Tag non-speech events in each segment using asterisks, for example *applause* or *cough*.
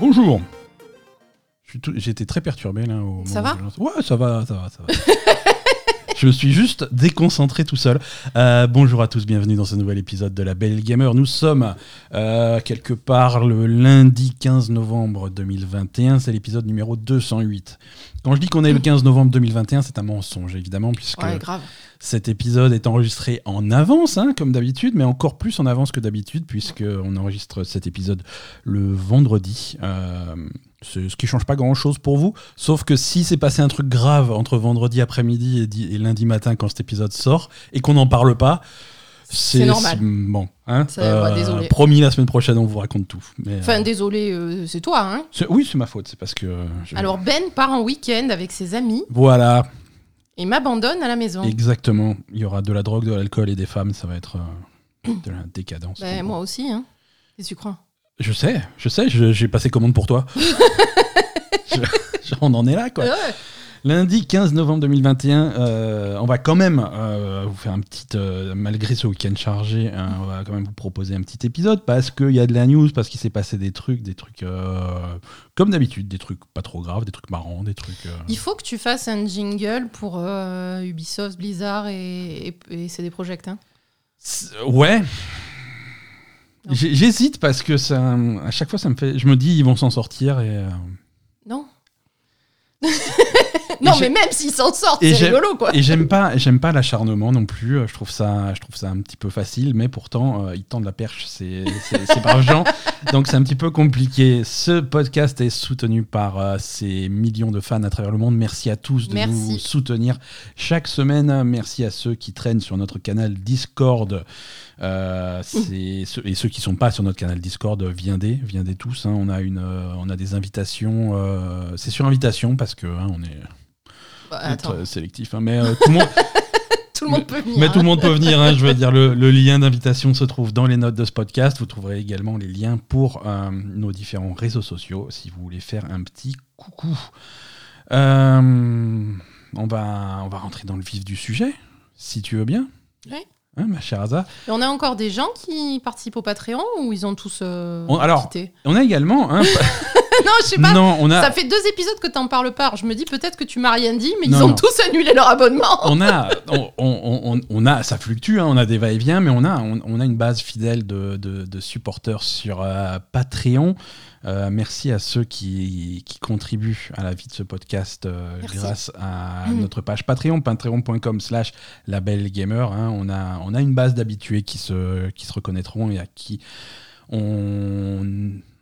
Bonjour. Tout- J'étais très perturbé là. Au Ça moment va Ouais, ça va, ça va, ça va. *laughs* Je me suis juste déconcentré tout seul. Euh, bonjour à tous, bienvenue dans ce nouvel épisode de La Belle Gamer. Nous sommes euh, quelque part le lundi 15 novembre 2021. C'est l'épisode numéro 208. Quand je dis qu'on est le 15 novembre 2021, c'est un mensonge évidemment, puisque Ouais, cet épisode est enregistré en avance, hein, comme d'habitude, mais encore plus en avance que d'habitude, puisqu'on enregistre cet épisode le vendredi. Euh, ce qui change pas grand-chose pour vous, sauf que si c'est passé un truc grave entre vendredi après-midi et, di- et lundi matin quand cet épisode sort, et qu'on n'en parle pas, C'est normal. Bon, hein, Ça, ouais, désolé. promis, la semaine prochaine, on vous raconte tout. Mais, Enfin, euh, désolé, euh, c'est toi, hein. oui, c'est ma faute, c'est parce que... euh, Alors, Ben part en week-end avec ses amis Voilà, et m'abandonne à la maison. exactement. Il y aura de la drogue, de l'alcool et des femmes, ça va être euh, de la décadence. Ben, moi aussi, hein. Que tu crois? Je sais, je sais, j'ai passé commande pour toi. *laughs* Je- on en est là, quoi. Ouais. Lundi 15 novembre 2021, euh, on va quand même euh, vous faire un petit, euh, malgré ce week-end chargé, hein, on va quand même vous proposer un petit épisode parce qu'il y a de la news, parce qu'il s'est passé des trucs, des trucs comme d'habitude, des trucs pas trop graves, des trucs marrants, des trucs. Il faut que tu fasses un jingle pour Ubisoft, Blizzard et, et, et CD Projekt. Hein. Ouais. J'hésite parce que ça, à chaque fois, ça me fait. Je me dis, ils vont s'en sortir et. euh, Non *laughs* Non, mais même s'ils s'en sortent, c'est rigolo, quoi. Et j'aime pas, j'aime pas l'acharnement non plus. Euh, Je trouve ça, je trouve ça un petit peu facile, mais pourtant euh, ils tendent la perche. C'est, c'est, ces braves gens. Donc c'est un petit peu compliqué. Ce podcast est soutenu par euh, ces millions de fans à travers le monde. Merci à tous de Merci. nous soutenir chaque semaine. Merci à ceux qui traînent sur notre canal Discord. Euh, et ceux qui sont pas sur notre canal Discord, viendez, viendez tous. hein. On a une, euh, on a des invitations. euh, c'est sur invitation parce que hein, on est Bah, être euh, sélectif, hein, mais euh, tout le monde, *laughs* tout le monde peut venir. mais tout le monde peut venir. hein, je veux dire, le, le lien d'invitation se trouve dans les notes de ce podcast. Vous trouverez également les liens pour euh, nos différents réseaux sociaux si vous voulez faire un petit coucou. Euh, on va, on va rentrer dans le vif du sujet, si tu veux bien. Oui. Hein, ma chère Aza. Et on a encore des gens qui participent au Patreon ou ils ont tous euh, On- alors, quitté? On a également. hein, *laughs* *laughs* Non, je sais pas. non, on a. Ça fait deux épisodes que t'en parles pas. Je me dis peut-être que tu m'as rien dit, mais Non, ils ont non. tous annulé leur abonnement. on a, *laughs* on, on- on- on a, ça fluctue, hein, on a des va-et-vient, mais on a, on, a une base fidèle de, de- de supporters sur euh, Patreon. Euh, merci à ceux qui, qui contribuent à la vie de ce podcast euh, grâce à Mm. notre page Patreon, patreon.com slash labelgamer. hein. on, a, on a une base d'habitués qui se, qui se reconnaîtront et à qui on,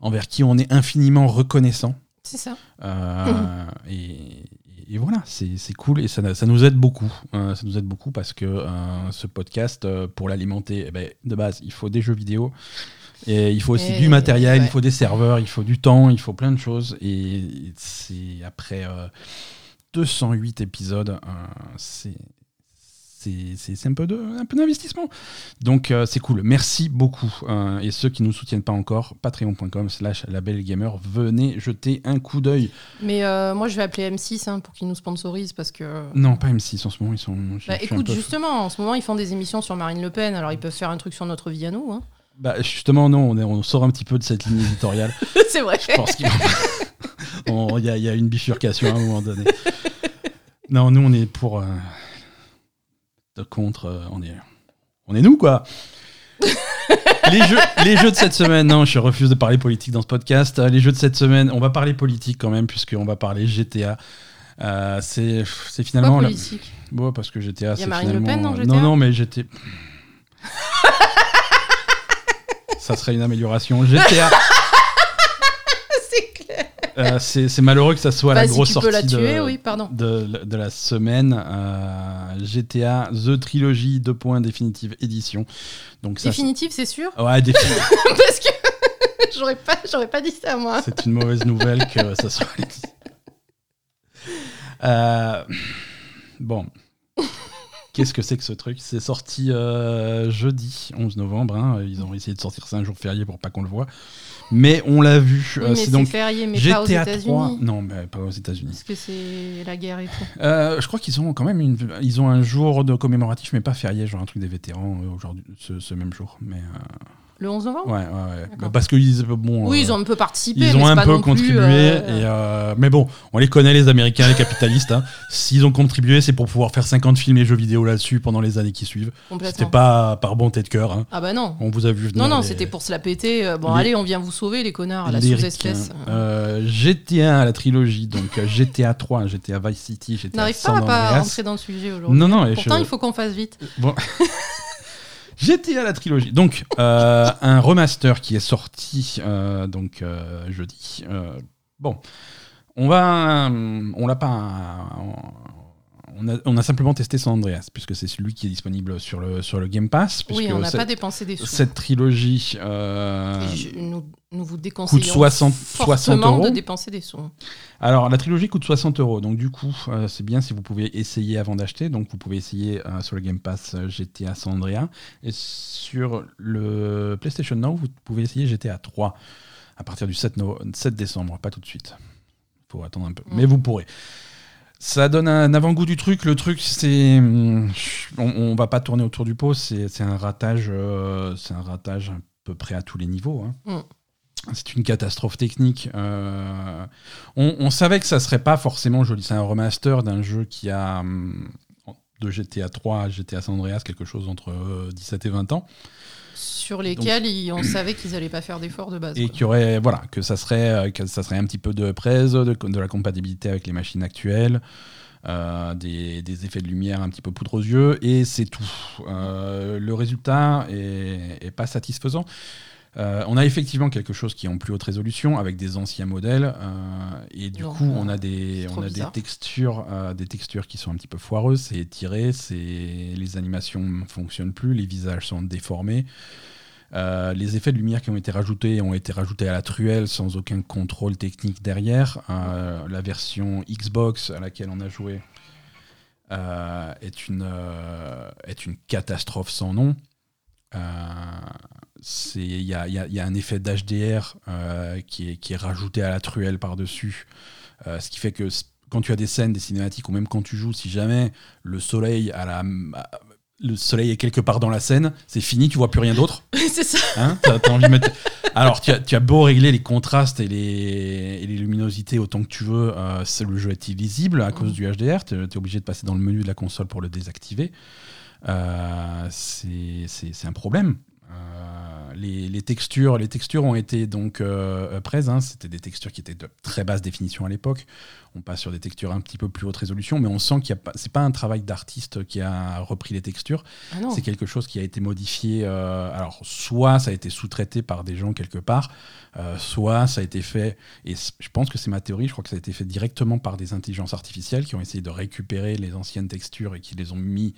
envers qui on est infiniment reconnaissant. C'est ça. Euh, et, et voilà, c'est cool et ça, ça nous aide beaucoup. Euh, ça nous aide beaucoup parce que euh, ce podcast, euh, pour l'alimenter, eh ben, de base, il faut des jeux vidéo. Et il faut aussi Et- du matériel, il faut des serveurs, il faut du temps, il faut plein de choses. Et c'est après euh, 208 épisodes, c'est c'est- un peu de- un peu d'investissement. Donc euh, c'est cool. Merci beaucoup. Euh, et ceux qui nous soutiennent pas encore, patreon.com slash labelgamer, venez jeter un coup d'œil. Mais euh, moi, je vais appeler M6 hein, pour qu'ils nous sponsorisent parce que. Non, pas M6 en ce moment, ils sont... Bah, écoute, peu- justement, en ce moment, ils font des émissions sur Marine Le Pen, alors ils peuvent faire un truc sur notre vie à nous. Hein. Bah, justement, non, on, est- on sort un petit peu de cette ligne éditoriale. *laughs* c'est vrai. Je pense qu'il *laughs* y, a- y a une bifurcation à un moment donné. Non, nous, on est pour... euh, contre, euh, on est... On est nous, quoi *laughs* les, jeux, les jeux de cette semaine, non, je refuse de parler politique dans ce podcast. Euh, Les jeux de cette semaine, on va parler politique quand même, puisqu'on va parler GTA. Euh, c'est c'est Pas finalement... la- politique. Bon, parce que GTA, Y a c'est Marine Le Pen finalement- dans GTA? Non, non, mais j'étais... *laughs* Ça serait une amélioration. GTA. *laughs* euh, c'est malheureux que ça soit la grosse sortie la tuer, de, oui, pardon. de, de la semaine. Euh, GTA The Trilogy 2. points définitive édition. Donc ça, Définitive, c'est sûr ouais, définitive. *laughs* Parce que *laughs* j'aurais pas, j'aurais pas dit ça, moi. c'est une mauvaise nouvelle que ça soit. *laughs* Euh, bon. Qu'est-ce que c'est que ce truc? C'est sorti euh, jeudi 11 novembre. hein. Ils ont essayé de sortir ça un jour férié pour pas qu'on le voit. Mais on l'a vu. Oui, Euh, c'est donc férié, mais GTA pas aux 3. États-Unis. Non, mais pas aux États-Unis. Parce que c'est la guerre et tout. Euh, je crois qu'ils ont quand même une, ils ont un jour de commémoratif, mais pas férié, genre un truc des vétérans euh, aujourd'hui, ce, ce même jour. Mais Le 11 novembre Ouais, ouais, ouais. D'accord. Bah, parce qu'ils bon, Oui, euh, ils ont un peu participé. ils ont un peu contribué. euh, et, euh, mais bon, on les connaît, les Américains, les capitalistes. hein. *laughs* S'ils ont contribué, c'est pour pouvoir faire 50 films et jeux vidéo là-dessus pendant les années qui suivent. C'était pas par bonté de cœur. hein. Ah bah non. On vous a vu venir. Non, non, les- c'était pour se la péter. euh, Bon, les- allez, on vient vous sauver, les connards, la les sous-espèce. Euh, GTA, la trilogie, donc euh, GTA 3, GTA Vice City, GTA N'arrive pas San à pas Andreas. rentrer dans le sujet aujourd'hui. Non, non, Pourtant, je- il faut qu'on fasse vite. Bon. *laughs* GTA la trilogie. Donc euh, un remaster qui est sorti euh, donc euh, jeudi. Bon, on va, on l'a pas, on a, on a simplement testé San Andreas puisque c'est celui qui est disponible sur le sur le Game Pass. Oui, on n'a pas dépensé des sous. Cette trilogie euh, je- nous, nous vous déconseillons 60 fortement 60 euros. de dépenser des sous. Alors, la trilogie coûte 60 euros. Donc, du coup, euh, c'est bien si vous pouvez essayer avant d'acheter. Donc, vous pouvez essayer euh, sur le Game Pass GTA San Andreas. Et sur le PlayStation Now, vous pouvez essayer GTA 3 à partir du 7, no- 7 décembre. Pas tout de suite. Il faut attendre un peu. Mm. Mais vous pourrez. Ça donne un avant-goût du truc. Le truc, c'est. hum, On, on va pas tourner autour du pot. C'est c'est un ratage. euh, c'est un ratage à peu près à tous les niveaux. hein. Mm. C'est une catastrophe technique. euh, on, on savait que ça serait pas forcément joli. C'est un remaster d'un jeu qui a hum, de GTA 3 à GTA San Andreas quelque chose entre euh, 17 et 20 ans Sur lesquels ils- on savait qu'ils allaient pas faire d'efforts de base. et quoi. qui aurait voilà que ça serait euh, que ça serait un petit peu de presse, de, de la compatibilité avec les machines actuelles. euh, des, des effets de lumière un petit peu poudre aux yeux et c'est tout. Euh, le résultat est, est pas satisfaisant. Euh, on a effectivement quelque chose qui est en plus haute résolution avec des anciens modèles euh, et du Non, coup on a des on a des bizarre. textures euh, des textures qui sont un petit peu foireuses, c'est étiré, c'est les animations ne fonctionnent plus, les visages sont déformés. Les effets de lumière qui ont été rajoutés ont été rajoutés à la truelle sans aucun contrôle technique derrière. La version Xbox à laquelle on a joué est, une, est une catastrophe sans nom. Euh, Il y a, il y a- il y a un effet d'HDR euh, qui, est, qui est rajouté à la truelle par-dessus. Euh, ce qui fait que quand tu as des scènes, des cinématiques, ou même quand tu joues, si jamais le soleil à la, à- le soleil est quelque part dans la scène, c'est fini, tu vois plus rien d'autre. *laughs* c'est ça. Hein T'as- t'as envie de mettre- Alors, tu as, tu as beau régler les contrastes et les, et les luminosités autant que tu veux, euh, le jeu est illisible à cause Mm. du HDR. Tu es obligé de passer dans le menu de la console pour le désactiver. Euh, c'est un problème. Euh, les, les textures, les textures ont été donc euh, prises. hein. C'était des textures qui étaient de très basse définition à l'époque. On passe sur des textures un petit peu plus haute résolution, mais on sent qu'il y a pas. C'est pas un travail d'artiste qui a repris les textures. Ah. C'est quelque chose qui a été modifié. euh, alors, soit ça a été sous-traité par des gens quelque part, euh, soit ça a été fait, et je pense que c'est ma théorie, je crois que ça a été fait directement par des intelligences artificielles qui ont essayé de récupérer les anciennes textures et qui les ont mis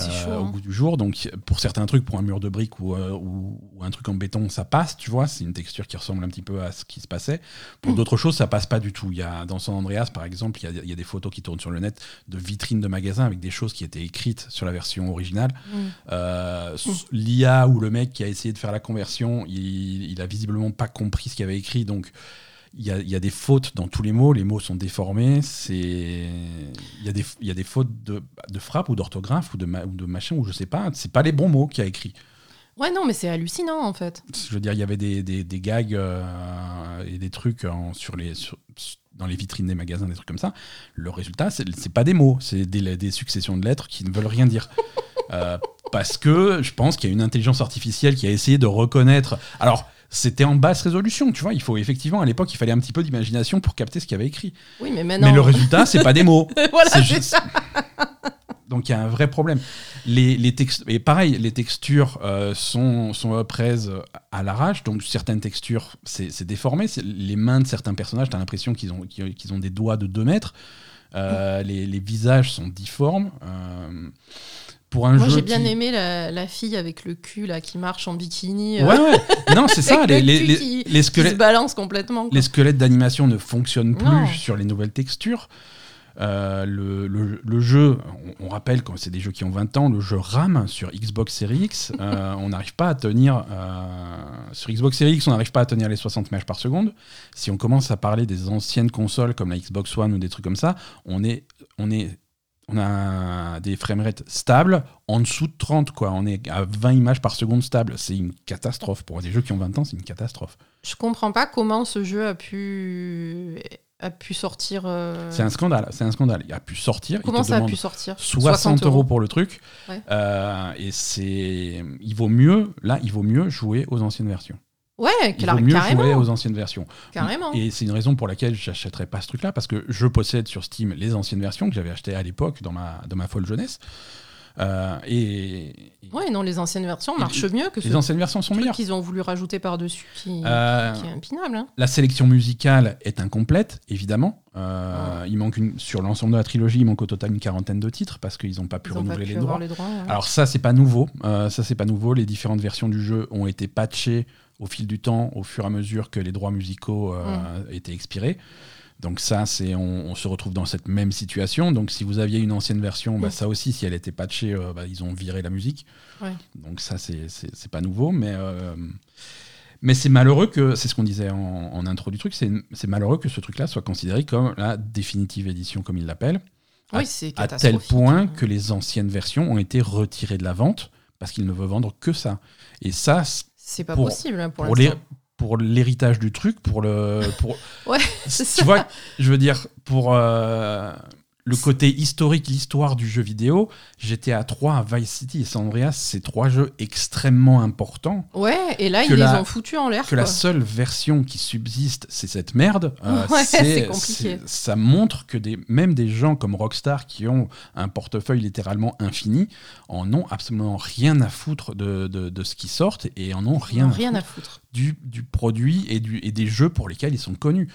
Euh, au hein. goût du jour. Donc, pour certains trucs, pour un mur de briques ou, euh, ou- ou un truc en béton, ça passe, tu vois. C'est une texture qui ressemble un petit peu à ce qui se passait. Pour Mm. d'autres choses, ça passe pas du tout. Il y a, dans San Andreas, par exemple, il y, a, il y a des photos qui tournent sur le net de vitrines de magasins avec des choses qui étaient écrites sur la version originale. Mm. Euh, s- L'IA ou le mec qui a essayé de faire la conversion, il, il a visiblement pas compris ce qu'il avait écrit, donc il y, a, il y a des fautes dans tous les mots, les mots sont déformés, c'est il y a des, il y a des fautes de, de frappe ou d'orthographe ou de, ma- ou de machin, ou je sais pas, c'est pas les bons mots qu'il a écrit. Ouais, non, mais c'est hallucinant en fait. Je veux dire, il y avait des, des, des gags euh, et des trucs en- sur les, sur- dans les vitrines des magasins, des trucs comme ça. Le résultat, c'est c'est pas des mots, c'est des, des successions de lettres qui ne veulent rien dire. Euh, parce que je pense qu'il y a une intelligence artificielle qui a essayé de reconnaître. Alors, c'était en basse résolution, tu vois. Il faut effectivement, à l'époque, il fallait un petit peu d'imagination pour capter ce qu'il y avait écrit. Oui, mais maintenant. Mais le résultat, c'est pas des mots. *laughs* voilà, c'est juste- ça. *laughs* Donc il y a un vrai problème. Les, les textes et pareil, les textures euh, sont sont prises à l'arrache. Donc certaines textures, c'est déformé. Les mains de certains personnages, t'as l'impression qu'ils ont qu'ils qu'ils ont des doigts de 2 mètres. Euh, les, les visages sont difformes. Euh, pour un Moi, j'ai bien qui- aimé la, la fille avec le cul là qui marche en bikini. euh, Ouais, ouais. Non, c'est *laughs* ça. Les, le les, cul les- qui- les qui se squelettes, balance complètement. quoi. les squelettes d'animation ne fonctionnent plus Non. sur les nouvelles textures. Euh, le, le- le jeu, on, on rappelle quand c'est des jeux qui ont 20 ans, le jeu rame sur Xbox Series X. *laughs* Euh, on n'arrive pas à tenir sur Xbox Series X, on n'arrive pas à tenir les 60 images par seconde. Si on commence à parler des anciennes consoles comme la Xbox One ou des trucs comme ça, on est, on est on a des framerates stables en dessous de 30, quoi. On est à 20 images par seconde stable. C'est une catastrophe. Pour des jeux qui ont 20 ans, c'est une catastrophe. Je comprends pas comment ce jeu a pu a pu sortir. euh, C'est un scandale. C'est un scandale. Il a pu sortir. il Comment te ça a pu sortir 60 euros pour le truc. Ouais. Euh, et c'est. Il vaut mieux, là, il vaut mieux jouer aux anciennes versions. Ouais, Il vaut mieux carrément. jouer aux anciennes versions. Carrément. Et c'est une raison pour laquelle j'achèterais pas ce truc-là, parce que je possède sur Steam les anciennes versions que j'avais achetées à l'époque dans ma, dans ma folle jeunesse. Euh, et Ouais, non, les anciennes versions marchent mieux que ce les anciennes versions sont meilleures. qu'ils ont voulu rajouter par-dessus qui, Euh, qui est impinable. hein. la sélection musicale est incomplète, évidemment. Euh, Il manque une, sur l'ensemble de la trilogie, il manque au total une quarantaine de titres parce qu'ils n'ont pas pu Ils ont pas renouveler pu les droits. les droits. ouais. Alors ça, c'est pas nouveau. Euh, ça, c'est pas nouveau. Les différentes versions du jeu ont été patchées au fil du temps, au fur et à mesure que les droits musicaux euh, étaient expirés. Donc ça, c'est on, on se retrouve dans cette même situation. Donc si vous aviez une ancienne version, bah, Mm. ça aussi, si elle était patchée, euh, bah, ils ont viré la musique. Ouais. Donc ça, c'est pas nouveau, mais euh, mais c'est malheureux que c'est ce qu'on disait en, en intro du truc. C'est malheureux que ce truc-là soit considéré comme la définitive édition, comme ils l'appellent à- oui, c'est à tel point que les anciennes versions ont été retirées de la vente parce qu'ils ne veulent vendre que ça. Et ça, C'est pas pour- possible hein, pour, l'instant. pour l'héritage du truc, pour le, pour, *laughs* Ouais, c'est ça. tu vois, je veux dire pour euh, le côté historique, l'histoire du jeu vidéo, GTA 3, Vice City et San Andreas, c'est trois jeux extrêmement importants. Ouais, et là, ils la- les ont foutus en l'air. Que la seule version qui subsiste, c'est cette merde. euh, *laughs* Ouais, c'est compliqué. Ça montre que des, même des gens comme Rockstar qui ont un portefeuille littéralement infini en ont absolument rien à foutre de, de, de ce qui sort et en ont rien, à rien à foutre foutre. du, du produit et, du, et des jeux pour lesquels ils sont connus.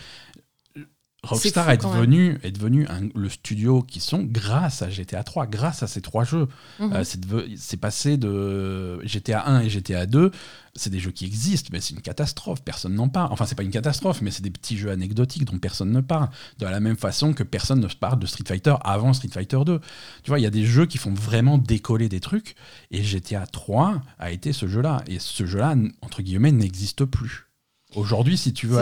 Rockstar fou est, quand devenu, est devenu un- le studio qui sont grâce à GTA 3, grâce à ces trois jeux. Mhm. Euh, c'est passé de GTA 1 et GTA 2, c'est des jeux qui existent, mais c'est une catastrophe, personne n'en parle. Enfin, c'est pas une catastrophe, mais c'est des petits jeux anecdotiques dont personne ne parle. De la même façon que personne ne parle de Street Fighter avant Street Fighter 2. Tu vois, il y a des jeux qui font vraiment décoller des trucs, et GTA 3 a été ce jeu-là. Et ce jeu-là, entre guillemets, n'existe plus. Aujourd'hui, si tu veux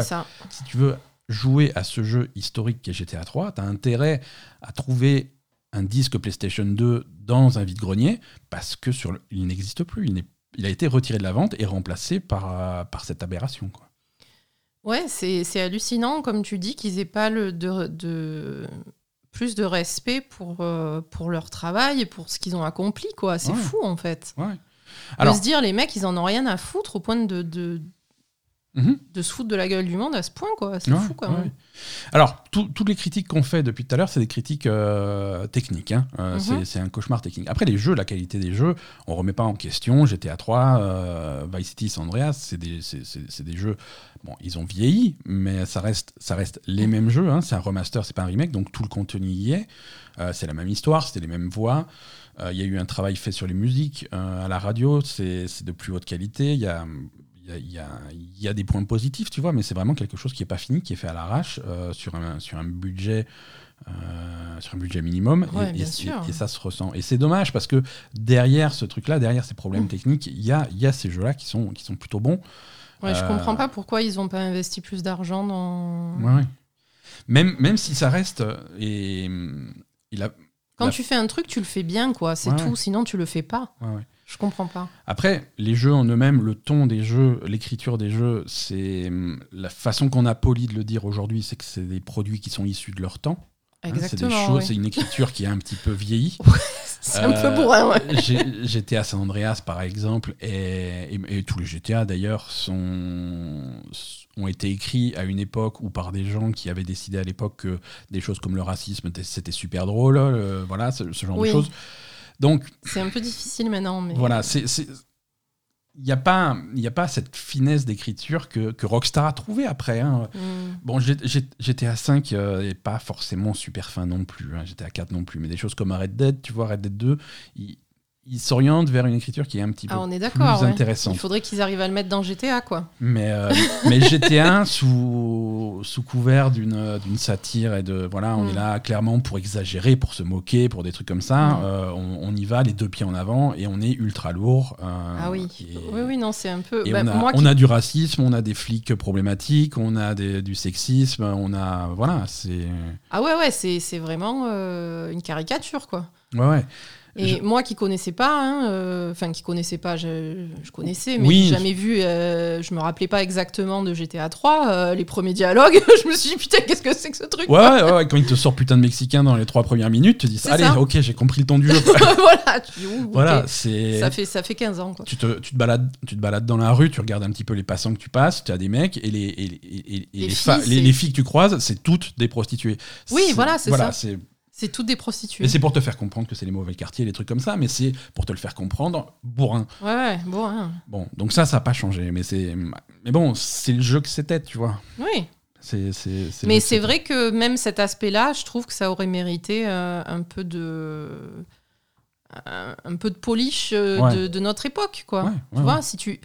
si tu veux jouer à ce jeu historique qui est GTA 3, tu as intérêt à trouver un disque PlayStation 2 dans un vide-grenier parce que sur le- il n'existe plus. Il, a été retiré de la vente et remplacé par, par cette aberration. Quoi. Ouais, c'est hallucinant, comme tu dis, qu'ils aient pas le, de, de- plus de respect pour, euh, pour leur travail et pour ce qu'ils ont accompli, quoi. C'est Ouais. fou, en fait. Ouais. De Alors, se dire, les mecs, ils en ont rien à foutre au point de, de, mhm. de se foutre de la gueule du monde à ce point, quoi. C'est Ouais, fou, quand ouais. même. Alors, tout- toutes les critiques qu'on fait depuis tout à l'heure, c'est des critiques euh, techniques. hein. Euh, Mhm. c'est- un cauchemar technique. Après, les jeux, la qualité des jeux, on remet pas en question. GTA 3, euh, Vice City, San Andreas, c'est des, des jeux. Bon, ils ont vieilli, mais ça reste, ça reste les mêmes jeux. hein. C'est un remaster, c'est pas un remake, donc tout le contenu y est. C'est la même histoire, c'était les mêmes voix. Il y a eu un travail fait sur les musiques à la radio, c'est c'est de plus haute qualité. Il y a, il y, a, y y des points positifs, tu vois, mais c'est vraiment quelque chose qui n'est pas fini, qui est fait à l'arrache euh, sur, un, sur un budget. euh, sur un budget minimum Ouais, et, ça se ressent et c'est dommage parce que derrière ce truc là derrière ces problèmes Mm. techniques il y a, il y a ces jeux là qui sont, qui sont plutôt bons Ouais, je Euh, comprends pas pourquoi ils ont pas investi plus d'argent dans. Ouais. Même, même si ça reste euh, et Quand la- tu fais un truc, tu le fais bien, quoi. C'est tout. Sinon, tu le fais pas. Je comprends pas. Après, les jeux en eux-mêmes, le ton des jeux, l'écriture des jeux, c'est hum, la façon qu'on a poli de le dire aujourd'hui, c'est que c'est des produits qui sont issus de leur temps. hein. c'est des choses, c'est une écriture qui est un petit peu vieillie. *laughs* C'est un Euh, peu bourrin, ouais. *laughs* GTA San Andreas, par exemple, et, et- et tous les GTA d'ailleurs sont ont été écrits à une époque ou par des gens qui avaient décidé à l'époque que des choses comme le racisme c'était super drôle, euh, voilà, ce, ce genre Oui. de choses. Donc C'est un peu difficile maintenant, mais. voilà, c'est il n'y a, pas- y a pas cette finesse d'écriture que, que Rockstar a trouvé après. hein. Hmm. Bon, G- GTA 5 n'est pas forcément super fin non plus. Hein. GTA 4 non plus. Mais des choses comme Red Dead, tu vois, Red Dead 2, il, ils s'orientent vers une écriture qui est un petit peu Ah, on est plus ouais. intéressante. Il faudrait qu'ils arrivent à le mettre dans GTA, quoi. Mais, euh, *laughs* mais GTA, sous, sous couvert d'une satire et de. Voilà, on Mm. est là clairement pour exagérer, pour se moquer, pour des trucs comme ça. Mm. Euh, on, on y va les deux pieds en avant et on est ultra lourd. euh, ah oui. et- Oui, oui, non, c'est un peu. bah, on, a, moi on qui- a du racisme, on a des flics problématiques, on a des- du sexisme, on a. Voilà, c'est. Ah ouais, ouais, c'est c'est vraiment une caricature, quoi. Ouais, ouais. Et Je- moi qui connaissais pas, hein, euh, enfin qui connaissais pas, je, je connaissais, mais Oui. j'ai jamais vu, euh, je me rappelais pas exactement de GTA 3, euh, les premiers dialogues, *laughs* je me suis dit putain, qu'est-ce que c'est que ce truc Ouais, ouais, ouais, quand il te sort putain de mexicain dans les trois premières minutes, tu te dis allez, ça. ok, j'ai compris le ton du jeu. *laughs* Voilà, tu dis, ouh, *laughs* voilà, c'est. ça, fait, ça fait 15 ans, quoi. Tu te, tu, te balades, tu te balades dans la rue, tu regardes un petit peu les passants que tu passes, tu as des mecs, et les, et, et- et- et Les les, filles, les, filles que tu croises, c'est toutes des prostituées. Oui, voilà, c'est ça. c'est- C'est toutes des prostituées. Et c'est pour te faire comprendre que c'est les mauvais quartiers, les trucs comme ça, mais c'est pour te le faire comprendre, bourrin. Ouais, ouais, bon. Bon, donc ça, ça n'a pas changé, mais c'est. Mais bon, c'est le jeu que c'était, tu vois. oui. C'est, c'est, Mais c'est vrai que même cet aspect-là, je trouve que ça aurait mérité euh, un peu de. Un, un peu de polish euh, Ouais. de, de notre époque, quoi. Ouais, tu vois, si tu.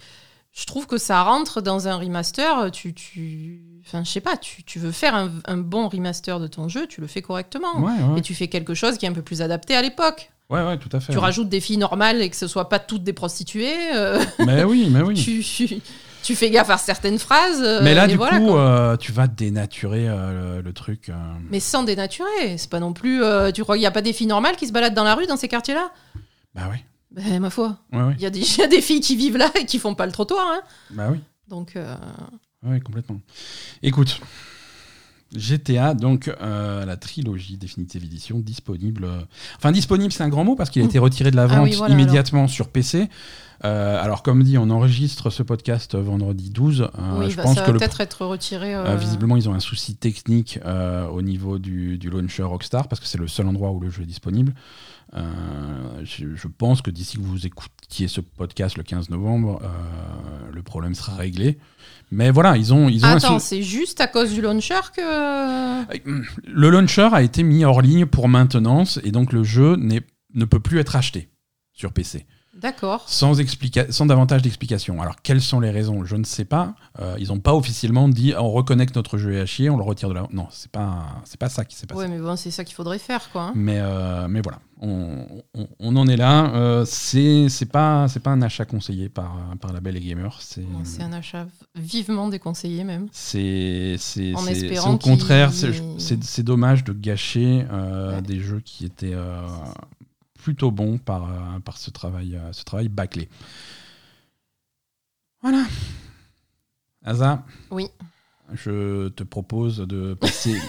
Je trouve que ça rentre dans un remaster, tu. tu... Enfin, je sais pas, tu, tu veux faire un, un bon remaster de ton jeu, tu le fais correctement. Ouais, ouais, Et tu fais quelque chose qui est un peu plus adapté à l'époque. ouais, ouais, tout à fait. Tu rajoutes des filles normales et que ce soit pas toutes des prostituées. euh, *laughs* Mais oui, mais oui. *laughs* tu, tu, tu fais gaffe à certaines phrases. euh, mais là, du voilà, coup, euh, tu vas dénaturer euh, le, le truc. Mais sans dénaturer. C'est pas non plus. tu crois qu'il n'y a pas des filles normales qui se baladent dans la rue dans ces quartiers-là? Bah oui. Ben, ma foi. Ouais, ouais. Il y, a des- il *laughs* y a des filles qui vivent là et qui font pas le trottoir. Hein. Bah oui. Donc, Oui, complètement. Écoute, GTA, donc euh, la trilogie Definitive Edition, disponible. euh, Enfin, disponible, c'est un grand mot parce qu'il a été retiré de la Ah vente oui, voilà, immédiatement sur PC. Euh, alors, comme dit, on enregistre ce podcast vendredi 12. Euh, oui, je bah, pense ça que va peut-être être retiré. euh, euh, visiblement, ils ont un souci technique euh, au niveau du, du launcher Rockstar parce que c'est le seul endroit où le jeu est disponible. Euh, je, je pense que d'ici que vous écoutiez ce podcast le 15 novembre, euh, le problème sera réglé. Mais voilà, ils ont, ils ont Attends, sou- c'est juste à cause du launcher que. Le launcher a été mis hors ligne pour maintenance et donc le jeu ne peut plus être acheté sur PC. D'accord. Sans, explica- sans davantage d'explications. Alors, quelles sont les raisons? Je ne sais pas. Euh, ils n'ont pas officiellement dit on reconnecte notre jeu à chier, on le retire de la. Non, c'est pas, c'est pas ça qui s'est passé. Ouais, mais bon, c'est ça qu'il faudrait faire, quoi. hein. Mais, euh, mais voilà, on, on- on en est là. Euh, c'est c'est pas, c'est pas un achat conseillé par, par la Belle et Gamer. C'est C'est un achat vivement déconseillé, même. c'est c'est- En c'est espérant au contraire, c'est- dommage de gâcher euh, Ouais. des jeux qui étaient plutôt bons par, euh, par ce travail, euh, ce travail bâclé. Voilà. Asa, Oui. je te propose de passer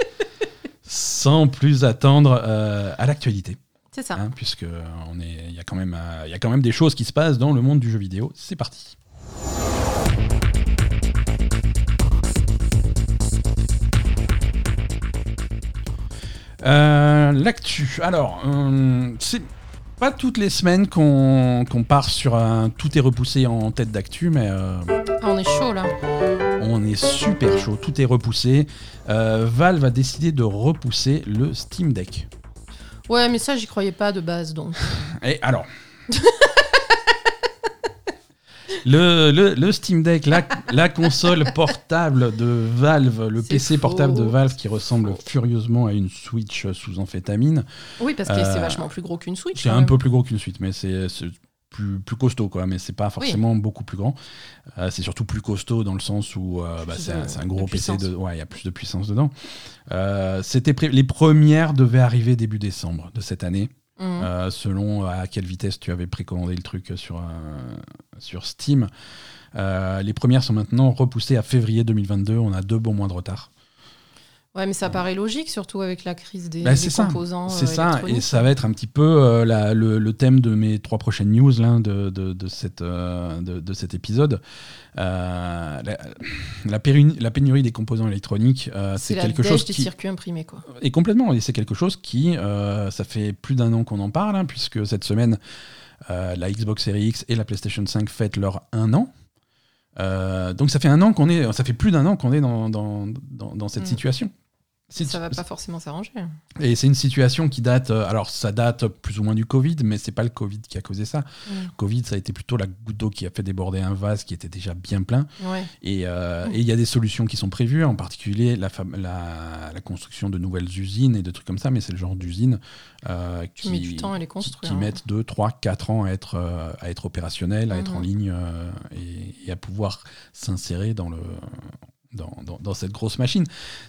*laughs* sans plus attendre euh, à l'actualité, C'est ça. hein, puisque on est, il y a quand même, euh, il y a quand même des choses qui se passent dans le monde du jeu vidéo. C'est parti. Euh, L'actu. Alors, euh, c'est pas toutes les semaines qu'on part sur un tout est repoussé en tête d'actu, mais euh, Ah, on est chaud, là. on est super chaud. Tout est repoussé. Euh, Valve a décidé de repousser le Steam Deck. Ouais, mais ça, j'y croyais pas de base, donc. Et alors? *laughs* le, le- le Steam Deck, la, la console *laughs* portable de Valve, le PC portable de. Valve qui ressemble furieusement à une Switch sous amphétamine. Oui, parce que Euh, c'est vachement plus gros qu'une Switch. C'est un même. peu plus gros qu'une Switch, mais c'est plus, plus costaud, quoi. Mais c'est pas forcément beaucoup plus grand. Euh, c'est surtout plus costaud dans le sens où euh, bah, c'est un, gros de PC. De, ouais, il y a plus de puissance dedans. Euh, c'était les premières devaient arriver début décembre de cette année. Euh, selon à quelle vitesse tu avais précommandé le truc sur, euh, Steam. Euh, les premières sont maintenant repoussées à février 2022. On a deux bons mois de retard. Ouais, mais ça paraît logique, surtout avec la crise des, Bah, des composants. C'est euh, ça, et ça va être un petit peu euh, la- le, le thème de mes trois prochaines news là, de, de, de cette, euh, de, de cet épisode. Euh, la, la péri- la pénurie des composants électroniques, c'est quelque chose des qui, circuits imprimés, quoi. Et complètement, et c'est quelque chose qui, ça fait plus d'un an qu'on en parle, hein, puisque cette semaine, la Xbox Series X et la PlayStation 5 fêtent leur un an. Donc ça fait un an qu'on est, ça fait plus d'un an qu'on est dans, dans, dans, dans cette Mm. situation. Ça va pas forcément s'arranger. Et c'est une situation qui date, euh, alors ça date plus ou moins du Covid, mais c'est pas le Covid qui a causé ça. Mm. Covid, ça a été plutôt la goutte d'eau qui a fait déborder un vase qui était déjà bien plein. Ouais. Et euh, et il y a des solutions qui sont prévues, en particulier la, fam- la, la construction de nouvelles usines et de trucs comme ça, mais c'est le genre d'usines euh, Qui qui, met du temps à les qui, construire. qui hein. mettent 2, 3, 4 ans à être, euh, à être opérationnels, à être en Mhm. ligne euh, et, et à pouvoir s'insérer dans le. Dans, dans- dans cette grosse machine.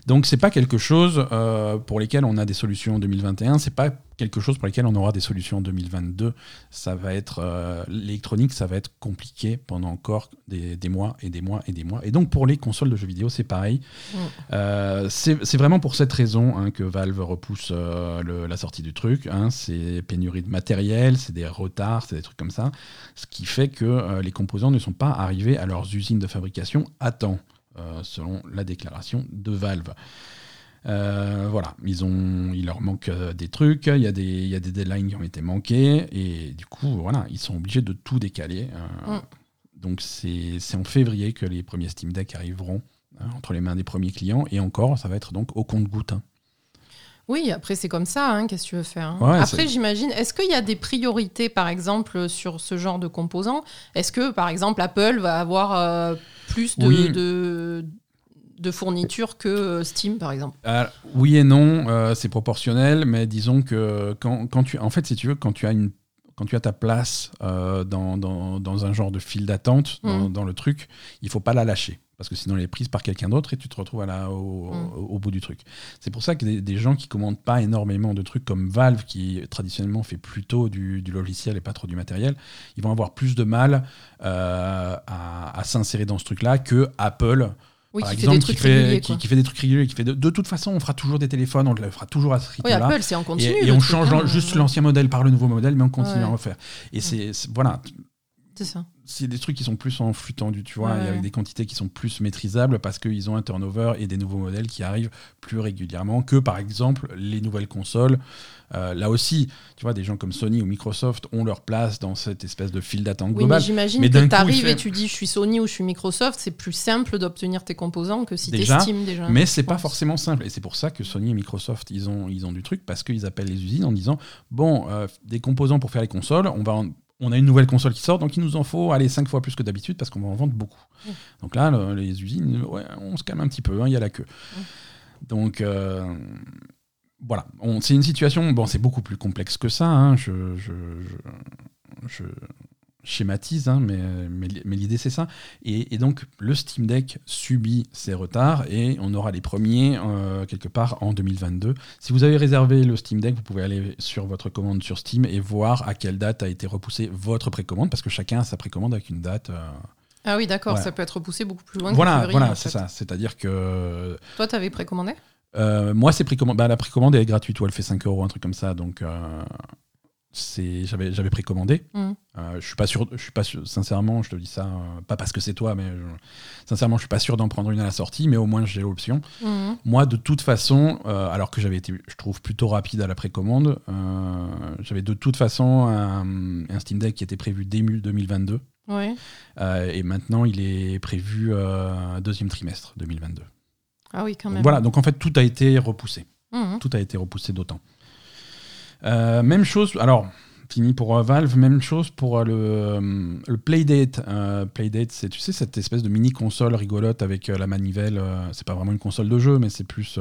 Donc c'est pas quelque chose euh, pour lesquels on a des solutions en 2021, c'est pas quelque chose pour lesquels on aura des solutions en 2022. Ça va être euh, l'électronique, ça va être compliqué pendant encore des, des mois et des mois et des mois. Et donc pour les consoles de jeux vidéo, c'est pareil. Mm. Euh, c'est vraiment pour cette raison hein, que Valve repousse le- la sortie du truc. hein. c'est pénurie de matériel, c'est des retards, c'est des trucs comme ça. Ce qui fait que les composants ne sont pas arrivés à leurs usines de fabrication à temps, selon la déclaration de Valve. Euh, voilà, ils ont, il leur manque euh, des trucs, il y, a des, il y a des deadlines qui ont été manqués, et du coup, voilà, ils sont obligés de tout décaler. euh, Mm. Donc c'est c'est en février que les premiers Steam Deck arriveront hein, entre les mains des premiers clients, et encore, ça va être donc au compte-goutte. hein. Oui, après c'est comme ça, hein, qu'est-ce que tu veux faire hein. Ouais, Après j'imagine, est-ce qu'il y a des priorités par exemple sur ce genre de composants? Est-ce que par exemple Apple va avoir euh, plus de, Oui. de, de fournitures que euh, Steam par exemple? Euh, oui et non, euh, c'est proportionnel, mais disons que quand, quand tu, en fait, si tu veux, quand tu as une quand tu as ta place dans, dans, dans un genre de file d'attente dans, Mm. dans le truc, il faut pas la lâcher. Parce que sinon, elle est prise par quelqu'un d'autre et tu te retrouves à la, au, Mm. au- au bout du truc. C'est pour ça que des, des gens qui commandent pas énormément de trucs comme Valve, qui traditionnellement fait plutôt du, du logiciel et pas trop du matériel, ils vont avoir plus de mal euh, à, à s'insérer dans ce truc-là que Apple, Oui, par qui exemple, fait des trucs qui, fait, réguliers. qui, quoi. qui fait des trucs réguliers, qui fait de, de toute façon, on fera toujours des téléphones, on le fera toujours à ce Oui, rythme-là. Apple c'est en continu. et, on change hein. juste l'ancien modèle par le nouveau modèle, mais on continue Ouais. à refaire. Et c'est- voilà, C'est ça. c'est des trucs qui sont plus en flux tendu, tu vois, Ouais. et avec des quantités qui sont plus maîtrisables parce qu'ils ont un turnover et des nouveaux modèles qui arrivent plus régulièrement que par exemple les nouvelles consoles. Euh, là aussi, tu vois, des gens comme Sony ou Microsoft ont leur place dans cette espèce de file d'attente Oui, mais globale. j'imagine que tu arrives fait- et tu dis je suis Sony ou je suis Microsoft, c'est plus simple d'obtenir tes composants que si Déjà, Steam déjà. Mais c'est pas forcément simple. Et c'est pour ça que Sony et Microsoft, ils ont, ils ont du truc parce qu'ils appellent les usines en disant Bon, euh, des composants pour faire les consoles, on, va en- on a une nouvelle console qui sort, donc il nous en faut aller 5 fois plus que d'habitude parce qu'on va en vendre beaucoup. Mm. Donc là, le- les usines, ouais, on se calme un petit peu, hein, il y a la queue. Donc. euh, voilà, c'est une situation, bon, c'est beaucoup plus complexe que ça, hein, je, je, je- je schématise, hein, mais, mais, mais l'idée c'est ça. Et, et donc le Steam Deck subit ces retards et on aura les premiers euh, quelque part en 2022. Si vous avez réservé le Steam Deck, vous pouvez aller sur votre commande sur Steam et voir à quelle date a été repoussée votre précommande, parce que chacun a sa précommande avec une date. euh, Ah oui, d'accord, Ouais. ça peut être repoussé beaucoup plus loin que Voilà, février, voilà, en c'est ça. C'est-à-dire que Toi, t'avais précommandé? euh, moi, c'est précommande. Bah, la précommande est gratuite, ou elle fait 5 euros, un truc comme ça. Donc, euh, j'avais, j'avais précommandé. Mhm. Euh, je suis pas sûr, je suis pas sûr, sincèrement, je te dis ça, euh, pas parce que c'est toi, mais je- sincèrement, je suis pas sûr d'en prendre une à la sortie, mais au moins j'ai l'option. Mhm. Moi, de toute façon, euh, alors que j'avais été, je trouve, plutôt rapide à la précommande, j'avais de toute façon un, un Steam Deck qui était prévu début 2022, Ouais. euh, et maintenant il est prévu deuxième trimestre 2022. Ah oui, quand même. Voilà, donc en fait, tout a été repoussé. Mhm. Tout a été repoussé d'autant. Euh, même chose, alors, fini pour euh, Valve, même chose pour euh, le, Playdate. Playdate, c'est, tu sais, cette espèce de mini console rigolote avec la manivelle. c'est pas vraiment une console de jeu, mais c'est plus.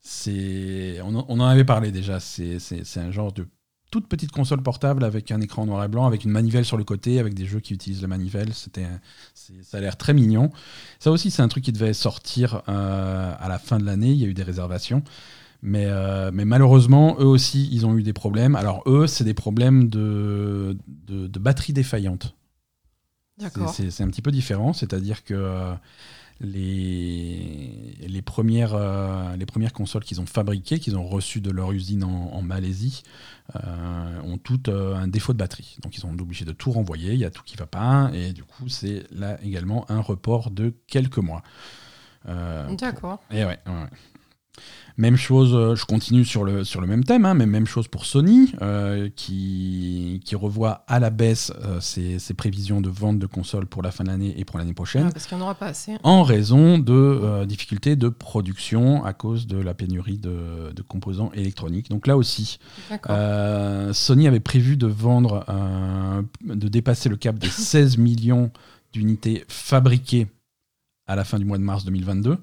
c'est, on, en- avait parlé déjà. C'est, c'est- un genre de toute petite console portable avec un écran noir et blanc, avec une manivelle sur le côté, avec des jeux qui utilisent la manivelle. C'était, ça a l'air très mignon. Ça aussi, c'est un truc qui devait sortir à la fin de l'année. Il y a eu des réservations. Mais, euh, mais malheureusement, eux aussi, ils ont eu des problèmes. Alors, eux, c'est des problèmes de, de, de batterie défaillante. D'accord. C'est- un petit peu différent, c'est-à-dire que euh, les, les, premières, euh, les premières consoles qu'ils ont fabriquées, qu'ils ont reçues de leur usine en, en Malaisie, euh, ont toutes un défaut de batterie. Donc ils sont obligés de tout renvoyer, il y a tout qui va pas, et du coup c'est là également un report de quelques mois. D'accord. et ouais, ouais, ouais. Même chose, euh, je continue sur le, sur le même thème, hein, mais même chose pour Sony, euh, qui, qui revoit à la baisse euh, ses, ses prévisions de vente de consoles pour la fin de l'année et pour l'année prochaine, Ah, parce qu'il n'y en aura pas assez. en raison de difficultés de production à cause de la pénurie de, de composants électroniques. Donc là aussi, Sony avait prévu de vendre, de dépasser le cap des *laughs* 16 millions d'unités fabriquées à la fin du mois de mars 2022.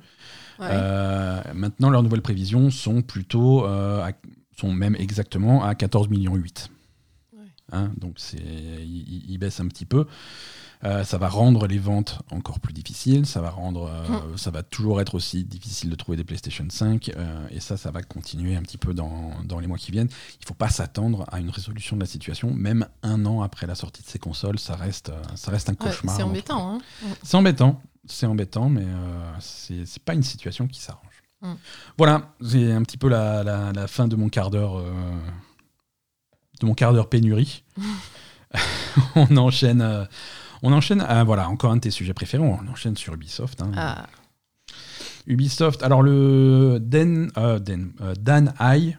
Euh, maintenant, leurs nouvelles prévisions sont plutôt, euh, sont même exactement à 14 millions 8. Hein, donc ils baissent un petit peu. Euh, ça va rendre les ventes encore plus difficiles. Ça va rendre, euh, ça va toujours être aussi difficile de trouver des PlayStation 5. euh, et ça, ça va continuer un petit peu dans, dans les mois qui viennent. Il ne faut pas s'attendre à une résolution de la situation, même un an après la sortie de ces consoles. Ça reste, ça reste un Ouais, cauchemar. c'est embêtant. Hein. C'est embêtant. C'est embêtant, mais c'est pas une situation qui s'arrange. Mm. Voilà, c'est un petit peu la, la- la fin de mon quart d'heure. Euh, de mon quart d'heure pénurie. *laughs* on enchaîne. euh, on enchaîne. ah, voilà, encore un de tes sujets préférés. On enchaîne sur Ubisoft. hein. Ah, Ubisoft. Alors le Dan, euh, Dan, euh, Dan Hay,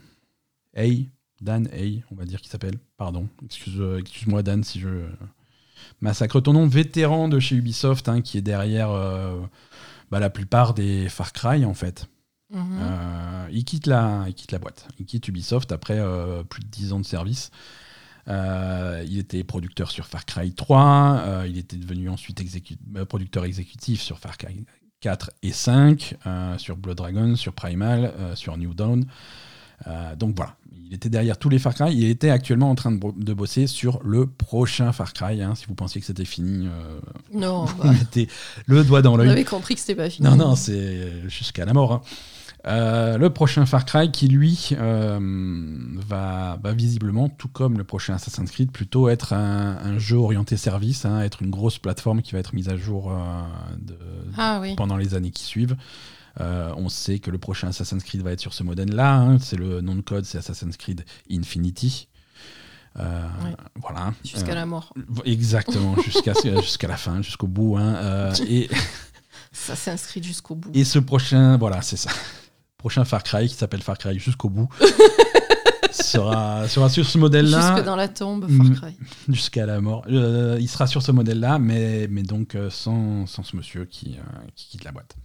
Hay, Dan Hay, on va dire qu'il s'appelle. Pardon, excuse, euh, excuse-moi Dan si je euh, massacre ton nom. Vétéran de chez Ubisoft, hein, qui est derrière euh, bah, la plupart des Far Cry en fait. Mhm. Euh, il, quitte la, il quitte la boîte. Il quitte Ubisoft après euh, plus de 10 ans de service. Euh, il était producteur sur Far Cry 3. euh, il était devenu ensuite producteur exécutif sur Far Cry 4 et 5, euh, sur Blood Dragon, sur Primal, sur New Dawn. Donc voilà, il était derrière tous les Far Cry. Il était actuellement en train de, bosser sur le prochain Far Cry. hein. si vous pensiez que c'était fini, euh, Non, vous bah, mettez le doigt dans vous l'œil. avez compris que c'était pas fini. Non, non, c'est jusqu'à la mort. hein. Euh, le prochain Far Cry qui, lui, euh, va, visiblement, tout comme le prochain Assassin's Creed, plutôt être un, un jeu orienté service, hein, être une grosse plateforme qui va être mise à jour euh, de- Ah oui. pendant les années qui suivent. On sait que le prochain Assassin's Creed va être sur ce modèle-là. hein. c'est le nom de code, c'est Assassin's Creed Infinity. Euh. Voilà. Jusqu'à Euh, la mort. Exactement, *laughs* jusqu'à jusqu'à la fin, jusqu'au bout. hein. Euh, et, Ça s'inscrit jusqu'au bout. et ce prochain, voilà, c'est ça. Prochain Far Cry qui s'appelle Far Cry jusqu'au bout. *laughs* sera, sera sur ce modèle-là Jusque dans la tombe, Mm. Far Cry. *laughs* jusqu'à la mort. Euh, il sera sur ce modèle-là, mais, mais donc euh, sans, sans ce monsieur qui, euh, qui quitte la boîte.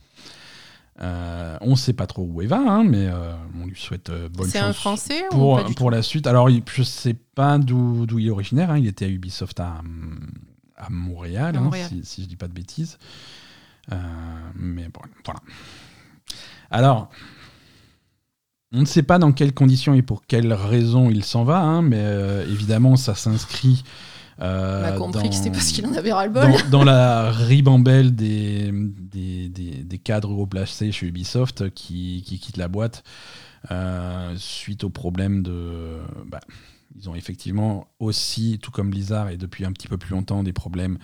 Euh, on ne sait pas trop où il va, hein, mais on lui souhaite bonne chance. C'est un français ou pour, pas du pour la suite. Alors, il- je sais pas d'où il est originaire. hein. Il était à Ubisoft à, à Montréal, À hein, Montréal. si, si je dis pas de bêtises. Mais bon, voilà. Alors, on ne sait pas dans quelles conditions et pour quelles raisons il s'en va, hein, mais euh, évidemment, ça s'inscrit. euh, On a compris dans- que c'était parce qu'il en avait ras-le-bol. dans, dans la ribambelle des, des, des- des cadres haut placés chez Ubisoft qui, qui quittent la boîte euh, suite au problème de. bah, ils ont effectivement aussi, tout comme Blizzard et depuis un petit peu plus longtemps, des problèmes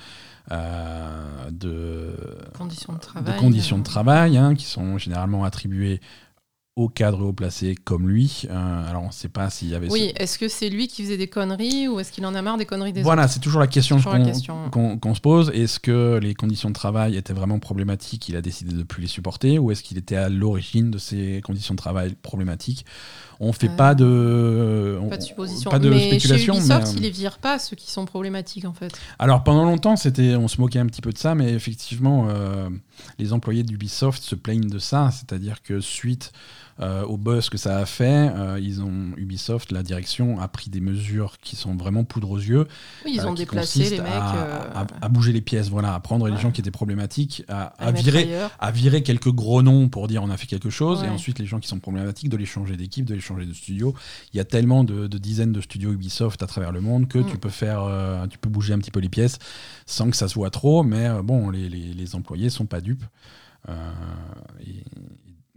euh, de, Conditions de travail. de conditions de travail hein, qui sont généralement attribuées aux cadres haut placés comme lui. Euh, alors on ne sait pas s'il y avait ce- Oui, est-ce que c'est lui qui faisait des conneries ou est-ce qu'il en a marre des conneries des Voilà, c'est toujours la question qu'on se pose. Est-ce que les conditions de travail étaient vraiment problématiques? Il a décidé de ne plus les supporter Ou est-ce qu'il était à l'origine de ces conditions de travail problématiques? On ne fait Euh, pas de, Pas de supposition. pas de mais spéculation. chez Ubisoft, mais, euh, ils les virent pas, ceux qui sont problématiques en fait. Alors pendant longtemps, c'était, on se moquait un petit peu de ça, mais effectivement, euh, les employés d'Ubisoft se plaignent de ça, c'est-à-dire que suite au buzz que ça a fait, euh, ils ont Ubisoft, la direction a pris des mesures qui sont vraiment poudre aux yeux. Oui, ils euh, ont déplacé les mecs. à, euh, à- à bouger les pièces, voilà, à prendre les gens qui étaient problématiques, à, virer, ailleurs. à virer quelques gros noms pour dire on a fait quelque chose, et ensuite les gens qui sont problématiques de les changer d'équipe, de les changer de studio. Il y a tellement de, de dizaines de studios Ubisoft à travers le monde que Mm. tu peux faire, euh, tu peux bouger un petit peu les pièces sans que ça se voit trop, mais euh, bon, les, les, les employés sont pas dupes. Euh, et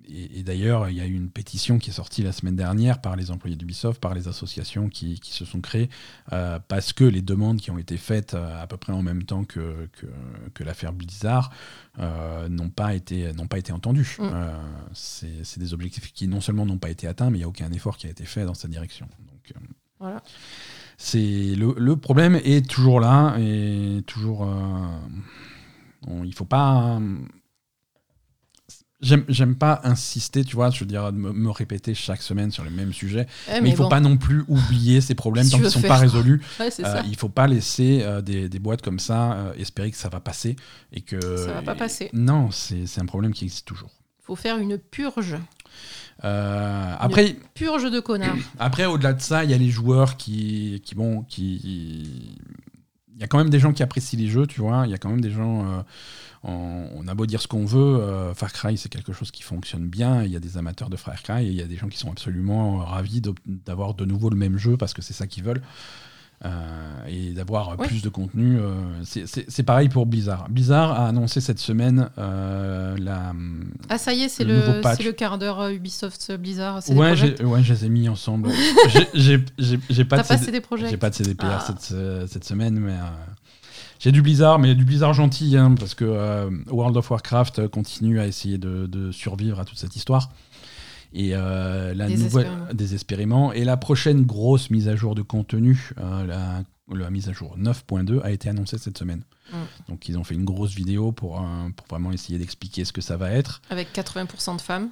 et- et d'ailleurs, il y a eu une pétition qui est sortie la semaine dernière par les employés d'Ubisoft, par les associations qui, qui se sont créées, euh, parce que les demandes qui ont été faites euh, à peu près en même temps que, que, que l'affaire Blizzard euh, n'ont pas, été- pas été entendues. Mm. Euh, c'est des objectifs qui non seulement n'ont pas été atteints, mais il n'y a aucun effort qui a été fait dans cette direction. Donc, Voilà. c'est le, le problème est toujours là et toujours. euh, on- il faut pas. J'aime pas insister, tu vois, je veux dire, me, me répéter chaque semaine sur les mêmes sujets. Eh, mais, il faut bon. pas non plus oublier ces problèmes Si tant qu'ils veux sont faire. pas résolus. *laughs* Ouais, Euh, il faut pas laisser euh, des, des boîtes comme ça euh, espérer que ça va passer et que Ça va pas passer. Non, c'est c'est un problème qui existe toujours. faut faire une purge. Euh, après, Purge de connards. *clears throat* après au-delà de ça, il y a les joueurs qui, qui bon, qui il y a quand même des gens qui apprécient les jeux, tu vois. Il y a quand même des gens. euh, on, on a beau dire ce qu'on veut, euh, Far Cry c'est quelque chose qui fonctionne bien. Il y a des amateurs de Far Cry et il y a des gens qui sont absolument ravis d'avoir de nouveau le même jeu parce que c'est ça qu'ils veulent. Euh, et d'avoir Ouais. plus de contenu. euh, c'est- pareil pour Blizzard. Blizzard a annoncé cette semaine euh, la. Ah, ça y est, c'est Le le, le quart d'heure Ubisoft Blizzard. des Ouais, ouais, je les ai mis ensemble. *laughs* J'ai- pas de CD pas de CDPR Ah. cette, cette semaine, mais j'ai du Blizzard, mais du Blizzard gentil, hein, parce que euh, World of Warcraft continue à essayer de, de survivre à toute cette histoire. Et euh, la nouvelle désespérément. Et la prochaine grosse mise à jour de contenu, euh, la, la mise à jour 9.2 a été annoncée cette semaine. Mm. Donc ils ont fait une grosse vidéo pour, euh, pour vraiment essayer d'expliquer ce que ça va être. Avec 80% de femmes.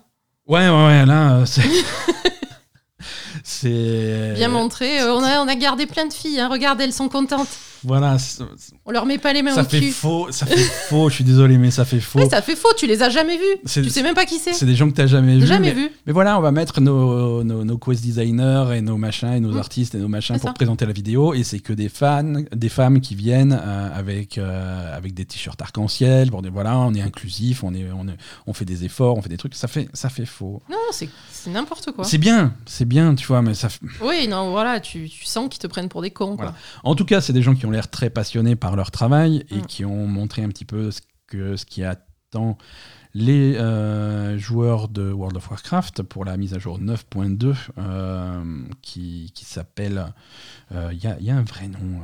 Ouais, ouais, ouais, là, euh, c'est. *laughs* c'est. Bien montré. Euh, on, a, on a gardé plein de filles. hein. Regarde, elles sont contentes. Voilà, On leur met pas les mains ça au fait cul. faux, ça fait faux, je suis désolé, mais ça fait faux. Mais ça fait faux. Tu les as jamais vus. Tu sais même pas qui c'est. C'est des gens que tu n'as jamais vus. Jamais mais, vu. mais voilà, on va mettre nos, nos, nos quest designers et nos machins et nos Mm. artistes et nos machins pour ça. présenter la vidéo. Et c'est que des fans, des femmes qui viennent euh, avec, euh, avec des t-shirts arc-en-ciel pour dire voilà, on est inclusif, on, est, on, est- on fait des efforts, on fait des trucs. Ça fait, ça fait faux. Non, c'est c'est n'importe quoi. C'est bien, c'est bien, tu vois, mais ça. Oui, non, voilà, tu, tu sens qu'ils te prennent pour des cons. Voilà. Quoi. En tout cas, c'est des gens qui ont l'air très passionnés par leur travail et Mm. qui ont montré un petit peu ce, que, ce qui attend les euh, joueurs de World of Warcraft pour la mise à jour 9.2 euh, qui, qui s'appelle. euh, Il y, a, y a un vrai nom.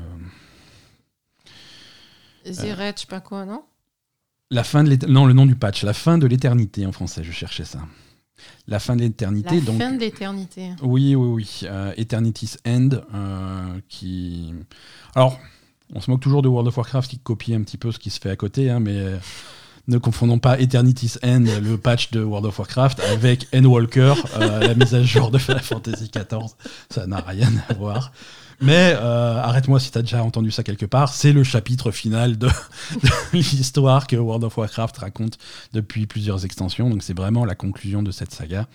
Zeret, je sais pas quoi, non? La fin de non, le nom du patch, la fin de l'éternité en français, je cherchais ça. La fin de La l'éternité, donc. fin de l'éternité. Oui, oui, oui. euh, Eternity's End, euh, qui. Alors, on se moque toujours de World of Warcraft qui copie un petit peu ce qui se fait à côté, hein, mais euh, ne confondons pas Eternity's End, le patch de World of Warcraft, avec Endwalker, euh, la mise à jour de Final Fantasy XIV. Ça n'a rien à voir. Mais euh, arrête-moi si tu as déjà entendu ça quelque part, c'est le chapitre final de l'histoire que World of Warcraft raconte depuis plusieurs extensions. Donc c'est vraiment la conclusion de cette saga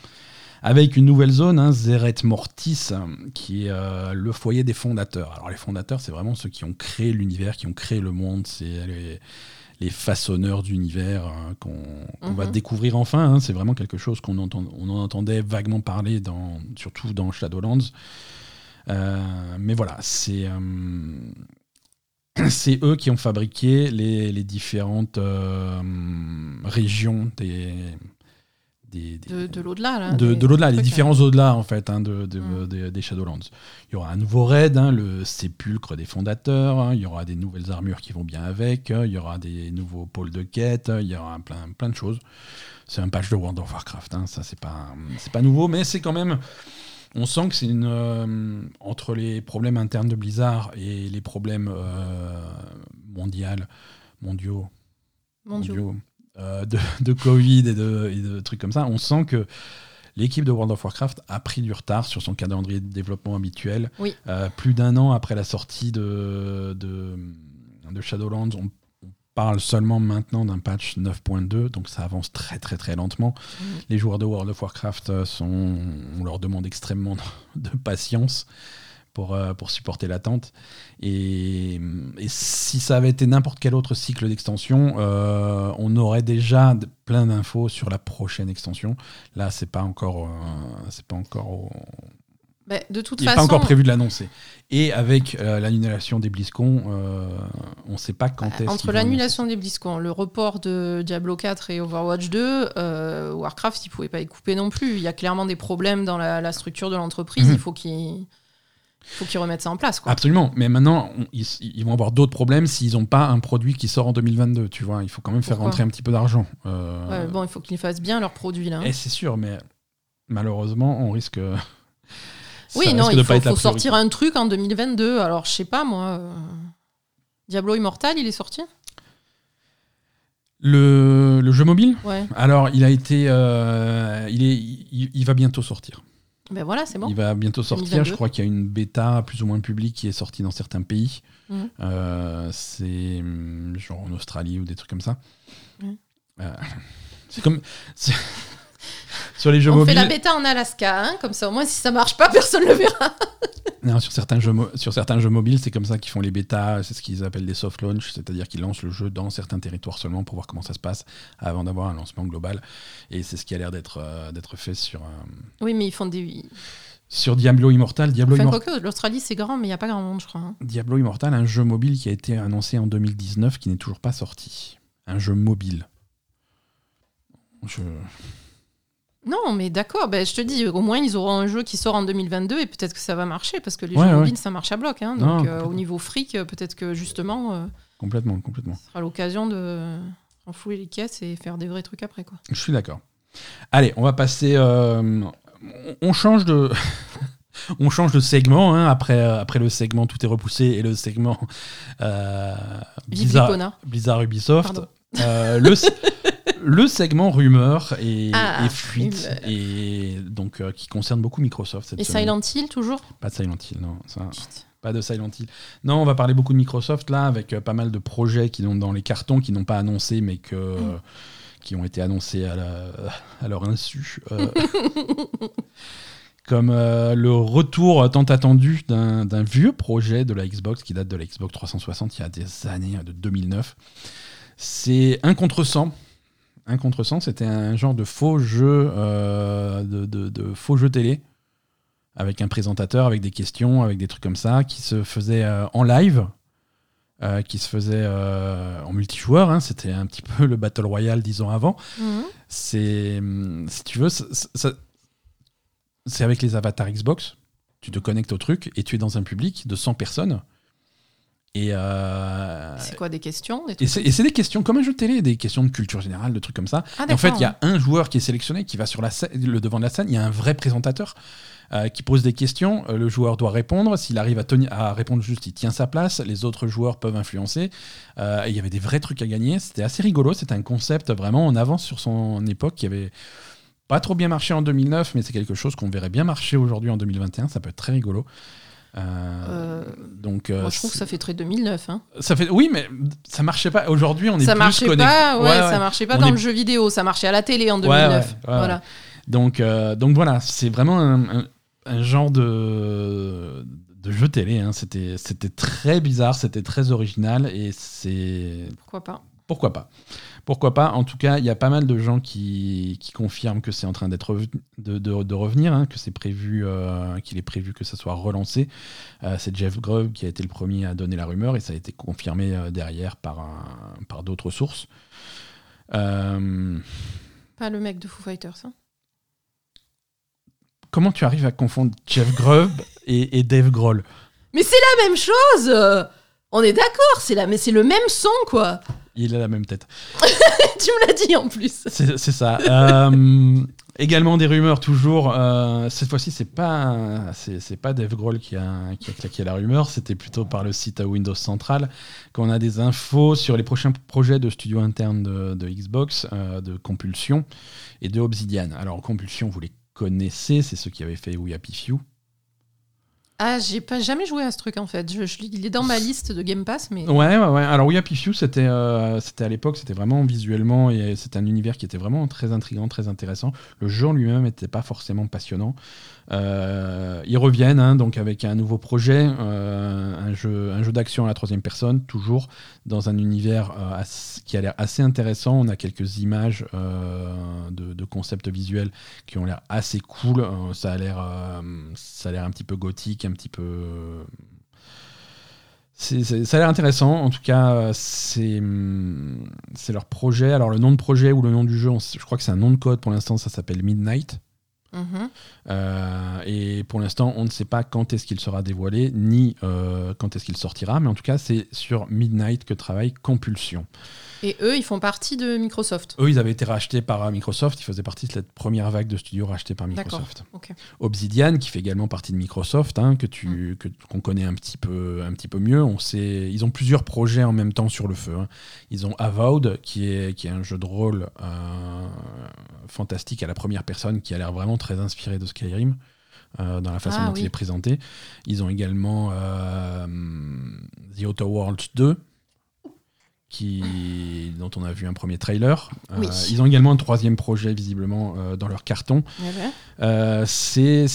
avec une nouvelle zone, hein, Zeret Mortis, qui est euh, le foyer des fondateurs. Alors les fondateurs, c'est vraiment ceux qui ont créé l'univers, qui ont créé le monde, c'est les, les façonneurs d'univers euh, qu'on va Mhm. découvrir enfin. hein. C'est vraiment quelque chose qu'on entend, on en entendait vaguement parler, dans, surtout dans Shadowlands. Euh, mais voilà, c'est euh, *clears throat* c'est eux qui ont fabriqué les, les différentes euh, régions des, des, des- De, de l'au-delà, là. de, de l'au-delà, les différents au-delà en fait hein, de, Mm. de- des Shadowlands. Il y aura un nouveau raid, hein, le sépulcre des fondateurs, hein, il y aura des nouvelles armures qui vont bien avec, il y aura des nouveaux pôles de quête, il y aura plein, plein de choses. C'est un patch de World of Warcraft, ça c'est pas, pas nouveau, mais c'est quand même... On sent que c'est une... euh, entre les problèmes internes de Blizzard et les problèmes euh, mondiaux, mondiaux, mondiaux, euh, de, *laughs* de Covid et de, et de trucs comme ça, on sent que l'équipe de World of Warcraft a pris du retard sur son calendrier de développement habituel. Oui. Euh, plus d'un an après la sortie de, de, de Shadowlands, on, parle seulement maintenant d'un patch 9.2, donc ça avance très très très lentement. Les joueurs de World of Warcraft, euh, sont, on leur demande extrêmement *laughs* de patience pour, euh, pour supporter l'attente. Et, et si ça avait été n'importe quel autre cycle d'extension, euh, on aurait déjà plein d'infos sur la prochaine extension. Là, c'est pas encore, euh, c'est pas encore, Bah, de toute il n'est façon, pas encore prévu de l'annoncer. Et avec euh, l'annulation des BlizzCon, euh, on ne sait pas quand est-ce. Bah, entre vont l'annulation des BlizzCon, le report de Diablo 4 et Overwatch 2, euh, Warcraft, ils pouvaient pas y couper non plus. Il y a clairement des problèmes dans la, la structure de l'entreprise. Mhm. Il faut qu'ils faut qu'ils remettent ça en place. Quoi. Absolument, mais maintenant, on- ils, ils vont avoir d'autres problèmes s'ils n'ont pas un produit qui sort en 2022, tu vois. Il faut quand même faire rentrer un petit peu d'argent. Euh, Ouais, bon, il faut qu'ils fassent bien leurs produits là. hein. et c'est sûr, mais malheureusement, on risque. *laughs* ça Oui, non, risque il faut, sortir un truc en 2022. Alors, je sais pas, moi. euh, Diablo Immortal, il est sorti? Le, le jeu mobile? Ouais. Alors, il a été. euh, il, est, il, il va bientôt sortir. Ben voilà, c'est bon. Il va bientôt sortir. 2022. Je crois qu'il y a une bêta plus ou moins publique qui est sortie dans certains pays. Mhm. Euh, c'est hum, genre en Australie ou des trucs comme ça. Euh, *laughs* c'est comme. Sur les jeux On mobiles. fait la bêta en Alaska, hein, comme ça au moins si ça marche pas, *laughs* personne le verra. Non, sur certains jeux, sur certains jeux mobiles, c'est comme ça qu'ils font les bêtas, c'est ce qu'ils appellent des soft launch, c'est-à-dire qu'ils lancent le jeu dans certains territoires seulement pour voir comment ça se passe avant d'avoir un lancement global. Et c'est ce qui a l'air d'être euh, d'être fait sur, euh, Oui, mais ils font des. sur Diablo Immortal. Diablo, Enfin, Immor- quoique, l'Australie c'est grand, mais il n'y a pas grand monde, je crois. hein. Diablo Immortal, un jeu mobile qui a été annoncé en 2019 qui n'est toujours pas sorti. Un jeu mobile. Je- Non, mais d'accord, ben, je te dis, au moins ils auront un jeu qui sort en 2022 et peut-être que ça va marcher parce que les Ouais, jeux ouais. mobiles ça marche à bloc. hein. Non, donc euh, au niveau fric, euh, peut-être que justement, euh, Complètement, complètement. ce sera l'occasion de enfouler les caisses et faire des vrais trucs après. quoi. Je suis d'accord. Allez, on va passer. euh, on- change de. *laughs* On change de segment, hein, après, après le segment Tout est repoussé et le segment Blizzard. Blizzard Ubisoft. Le, *laughs* le segment rumeur et, Ah, et fuite, et donc euh, qui concerne beaucoup Microsoft cette Et semaine. Silent Hill toujours? Pas de Silent Hill, non. Ça, pas de Silent Hill. Non, on va parler beaucoup de Microsoft là, avec euh, pas mal de projets qui sont dans les cartons, qui n'ont pas annoncé, mais que, Mm. qui ont été annoncés à, la- *laughs* à leur insu. euh, *laughs* comme euh, le retour tant attendu d'un d'un vieux projet de la Xbox qui date de la Xbox 360 il y a des années, de 2009. C'est un contre 100. Un contre 100, c'était un genre de faux jeu, euh, de, de- de faux jeu télé avec un présentateur, avec des questions, avec des trucs comme ça, qui se faisait euh, en live, euh, qui se faisait en multijoueur. hein. C'était un petit peu le Battle Royale dix ans avant. Mhm. C'est, si tu veux, c'est avec les avatars Xbox. Tu te connectes au truc et tu es dans un public de 100 personnes. Et, euh, C'est quoi des questions des et c'est des questions comme un jeu télé, des questions de culture générale, de trucs comme ça. Ah, Et en fait, il y a un joueur qui est sélectionné, qui va sur la scène- le devant de la scène. Il y a un vrai présentateur euh, qui pose des questions. Euh, le joueur doit répondre. S'il arrive à, tenir- à répondre juste, il tient sa place. Les autres joueurs peuvent influencer. Euh, et il y avait des vrais trucs à gagner. C'était assez rigolo. C'était un concept vraiment en avance sur son époque qui avait pas trop bien marché en 2009, mais c'est quelque chose qu'on verrait bien marcher aujourd'hui en 2021. Ça peut être très rigolo. Euh, Euh, donc, euh, Moi, je trouve que ça fait très 2009. Hein. ça fait oui, mais ça marchait pas. Aujourd'hui, on est Ça plus marchait connecté. pas, ouais, Ouais, ouais. ça marchait pas On dans est- le jeu vidéo, ça marchait à la télé en Ouais, 2009. ouais, ouais, voilà. Donc, euh, donc voilà, c'est vraiment un, un- un genre de, de jeu télé. hein. C'était, c'était très bizarre, c'était très original et c'est. Pourquoi pas Pourquoi pas Pourquoi pas? En tout cas, il y a pas mal de gens qui, qui confirment que c'est en train d'être de, de- de revenir, hein, que c'est prévu, euh, qu'il est prévu que ça soit relancé. Euh, c'est Jeff Grubb qui a été le premier à donner la rumeur et ça a été confirmé euh, derrière par, un- par d'autres sources. Pas le mec de Foo Fighters. hein. comment tu arrives à confondre Jeff Grubb et, et Dave Grohl? Mais c'est la même chose On est d'accord, c'est la... mais c'est le même son, quoi Il a la même tête. *laughs* Tu me l'as dit en plus C'est ça. Euh, également des rumeurs toujours. euh, cette fois-ci, c'est pas c'est pas Dave Grohl qui a, qui a claqué la rumeur. C'était plutôt par le site Windows Central qu'on a des infos sur les prochains projets de studio interne de, de Xbox, euh, de Compulsion et de Obsidian. Alors Compulsion, vous les connaissez, c'est ceux qui avaient fait We Happy Few. Ah, j'ai pas jamais joué à ce truc, en fait. Il est dans ma liste de Game Pass, mais... Ouais, ouais, ouais. Alors, We Happy Few, c'était euh, c'était à l'époque, c'était vraiment visuellement, et c'était un univers qui était vraiment très intriguant, très intéressant. Le en lui-même n'était pas forcément passionnant. Euh, ils reviennent hein, donc avec un nouveau projet, euh, un jeu, d'action à la troisième personne, toujours dans un univers euh, qui a l'air assez intéressant. On a quelques images de, de concepts visuels qui ont l'air assez cool. Ça a l'air, ça a l'air un petit peu gothique, un petit peu ça a l'air intéressant. En tout cas, c'est leur projet. Alors, le nom de projet ou le nom du jeu, je crois que c'est un nom de code pour l'instant. Ça s'appelle Midnight. Euh, et pour l'instant, on ne sait pas quand est-ce qu'il sera dévoilé, ni euh, quand est-ce qu'il sortira, mais en tout cas, c'est sur Midnight que travaille Compulsion. Et eux, ils font partie de Microsoft. Eux, ils avaient été rachetés par euh, Microsoft, ils faisaient partie de cette première vague de studios rachetés par Microsoft. ok. Obsidian, qui fait également partie de Microsoft, hein, que tu, que- qu'on connaît un petit peu, un petit peu mieux. On sait, ils ont plusieurs projets en même temps sur le feu. hein. Ils ont Avowed, qui est, qui est un jeu de rôle euh, fantastique à la première personne, qui a l'air vraiment très inspiré de Skyrim. euh, dans la façon Ah, dont oui. il est présenté. Ils ont également euh, The Outer Worlds 2, qui, dont on a vu un premier trailer. Euh, ils ont également un troisième projet, visiblement, euh, dans leur carton. Eh ben, Euh, c'est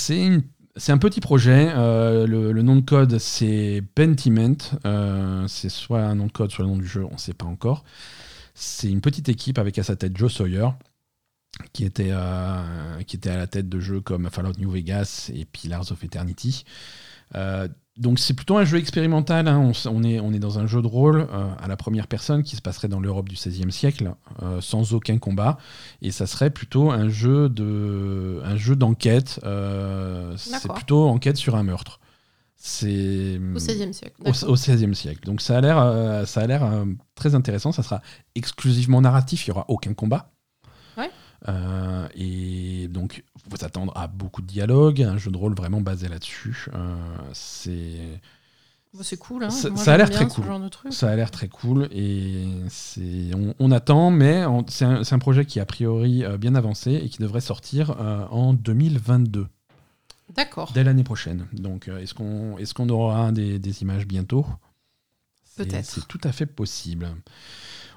un petit projet. le, le nom de code, c'est Pentiment. C'est soit un nom de code, soit le nom du jeu, on ne sait pas encore. C'est une petite équipe avec à sa tête Joe Sawyer, qui était, qui était à la tête de jeux comme Fallout New Vegas et Pillars of Eternity. Donc c'est plutôt un jeu expérimental. hein. On, est, on est dans un jeu de rôle euh, à la première personne qui se passerait dans l'Europe du XVIe siècle, euh, sans aucun combat. Et ça serait plutôt un jeu de, un jeu d'enquête. euh, c'est plutôt enquête sur un meurtre. C'est au XVIe siècle. au, au XVIe siècle. Donc ça a l'air, ça a l'air très intéressant. Ça sera exclusivement narratif. Il y aura aucun combat. Euh, et donc, vous vous attendre à beaucoup de dialogues, un jeu de rôle vraiment basé là-dessus. Euh, c'est, Bon, c'est cool. Hein. Ça- Moi, ça a l'air très cool. Ça a l'air très cool et c'est, on, on attend, mais c'est un, projet qui est a priori euh, bien avancé et qui devrait sortir euh, en 2022, D'accord. dès l'année prochaine. Donc, euh, est-ce qu'on, est-ce qu'on aura des, des images bientôt? Peut-être. C'est tout à fait possible.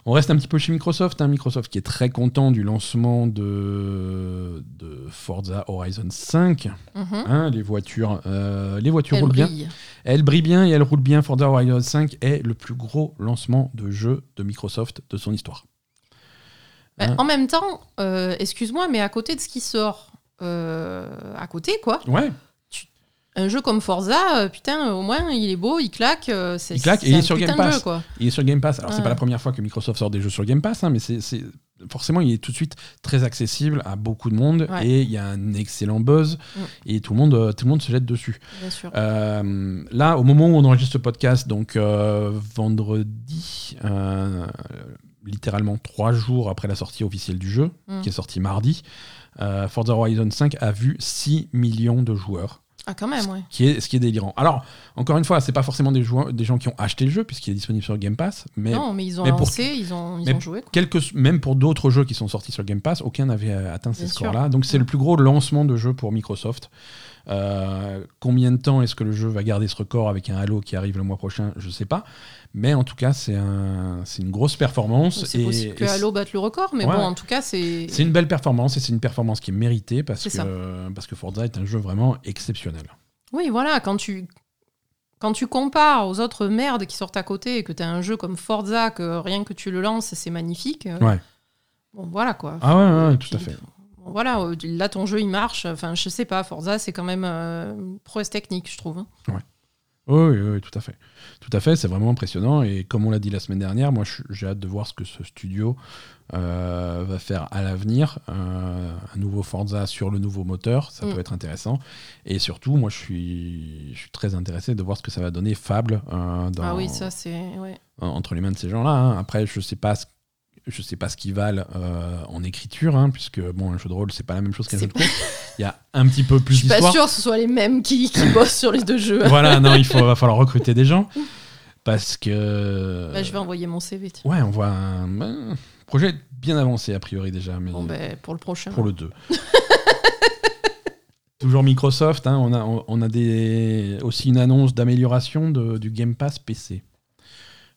On reste un petit peu chez Microsoft. hein. Microsoft qui est très content du lancement de, de Forza Horizon 5. Mhm. hein. les voitures, euh, les voitures Elle roulent bien. brille. Elle brille bien et elle roule bien. Forza Horizon 5 est le plus gros lancement de jeu de Microsoft de son histoire. Bah, Hein en même temps, euh, excuse-moi, mais à côté de ce qui sort, euh, à côté, quoi, Ouais, un jeu comme Forza, euh, putain, au moins, il est beau, il claque. euh, c'est, Il claque et il est sur Game Pass. jeu, quoi. il est sur Game Pass. Alors, c'est pas la première fois que Microsoft sort des jeux sur Game Pass, hein, mais c'est c'est- forcément, il est tout de suite très accessible à beaucoup de monde Ouais. et il y a un excellent buzz Mm. et tout le, monde, euh, tout le monde se jette dessus. Bien sûr. Euh, là, au moment où on enregistre ce podcast, donc vendredi, littéralement trois jours après la sortie officielle du jeu, Mm. qui est sorti mardi, euh, Forza Horizon 5 a vu 6 millions de joueurs. Ah, quand même, ouais. Qui est, ce qui est délirant. Alors, encore une fois, c'est pas forcément des, joueurs, des gens qui ont acheté le jeu, puisqu'il est disponible sur Game Pass, mais non, mais ils ont mais pour- ils ont, ils mais ont joué. Quoi. quelques, même pour d'autres jeux qui sont sortis sur Game Pass, aucun n'avait euh, atteint ces Bien scores-là. Donc c'est Ouais. le plus gros lancement de jeu pour Microsoft. Euh, combien de temps est-ce que le jeu va garder ce record avec un Halo qui arrive le mois prochain Je sais pas. Mais en tout cas, c'est un, c'est une grosse performance. C'est et- possible que Halo batte le record, mais Ouais. bon, en tout cas, c'est. c'est une belle performance et c'est une performance qui est méritée parce ça. que, parce que Forza est un jeu vraiment exceptionnel. Oui, voilà, quand tu. Quand tu compares aux autres merdes qui sortent à côté et que tu as un jeu comme Forza, que rien que tu le lances, c'est magnifique. euh, Ouais. Bon, voilà quoi. Ah ouais, tout à fait. Voilà, euh, là ton jeu il marche. Enfin, je sais pas, Forza c'est quand même euh, prouesse technique, je trouve. hein. Oui, oui, oui, tout à fait. Tout à fait, c'est vraiment impressionnant. Et comme on l'a dit la semaine dernière, moi j'ai hâte de voir ce que ce studio euh, va faire à l'avenir. Euh, un nouveau Forza sur le nouveau moteur, ça Mm. peut être intéressant. Et surtout, moi je suis, je suis très intéressé de voir ce que ça va donner Fable euh, dans- Ah oui, ça c'est. Ouais. en- entre les mains de ces gens-là. hein. Après, je sais pas ce je sais pas ce qu'ils valent euh, en écriture, hein, puisque bon, un jeu de rôle, c'est pas la même chose qu'un jeu de course. Il y a un petit peu plus Je suis pas d'histoire. sûre que ce soit les mêmes qui, qui *laughs* bossent sur les deux jeux. Voilà, non, il faut, va falloir recruter des gens. Parce que. Bah, je vais envoyer mon CV. tiens. Ouais, on voit un, projet bien avancé a priori déjà, mais Bon, ben, pour le prochain. pour le 2. *laughs* Toujours Microsoft, hein, on, a, on, a des, aussi une annonce d'amélioration du Game Pass PC.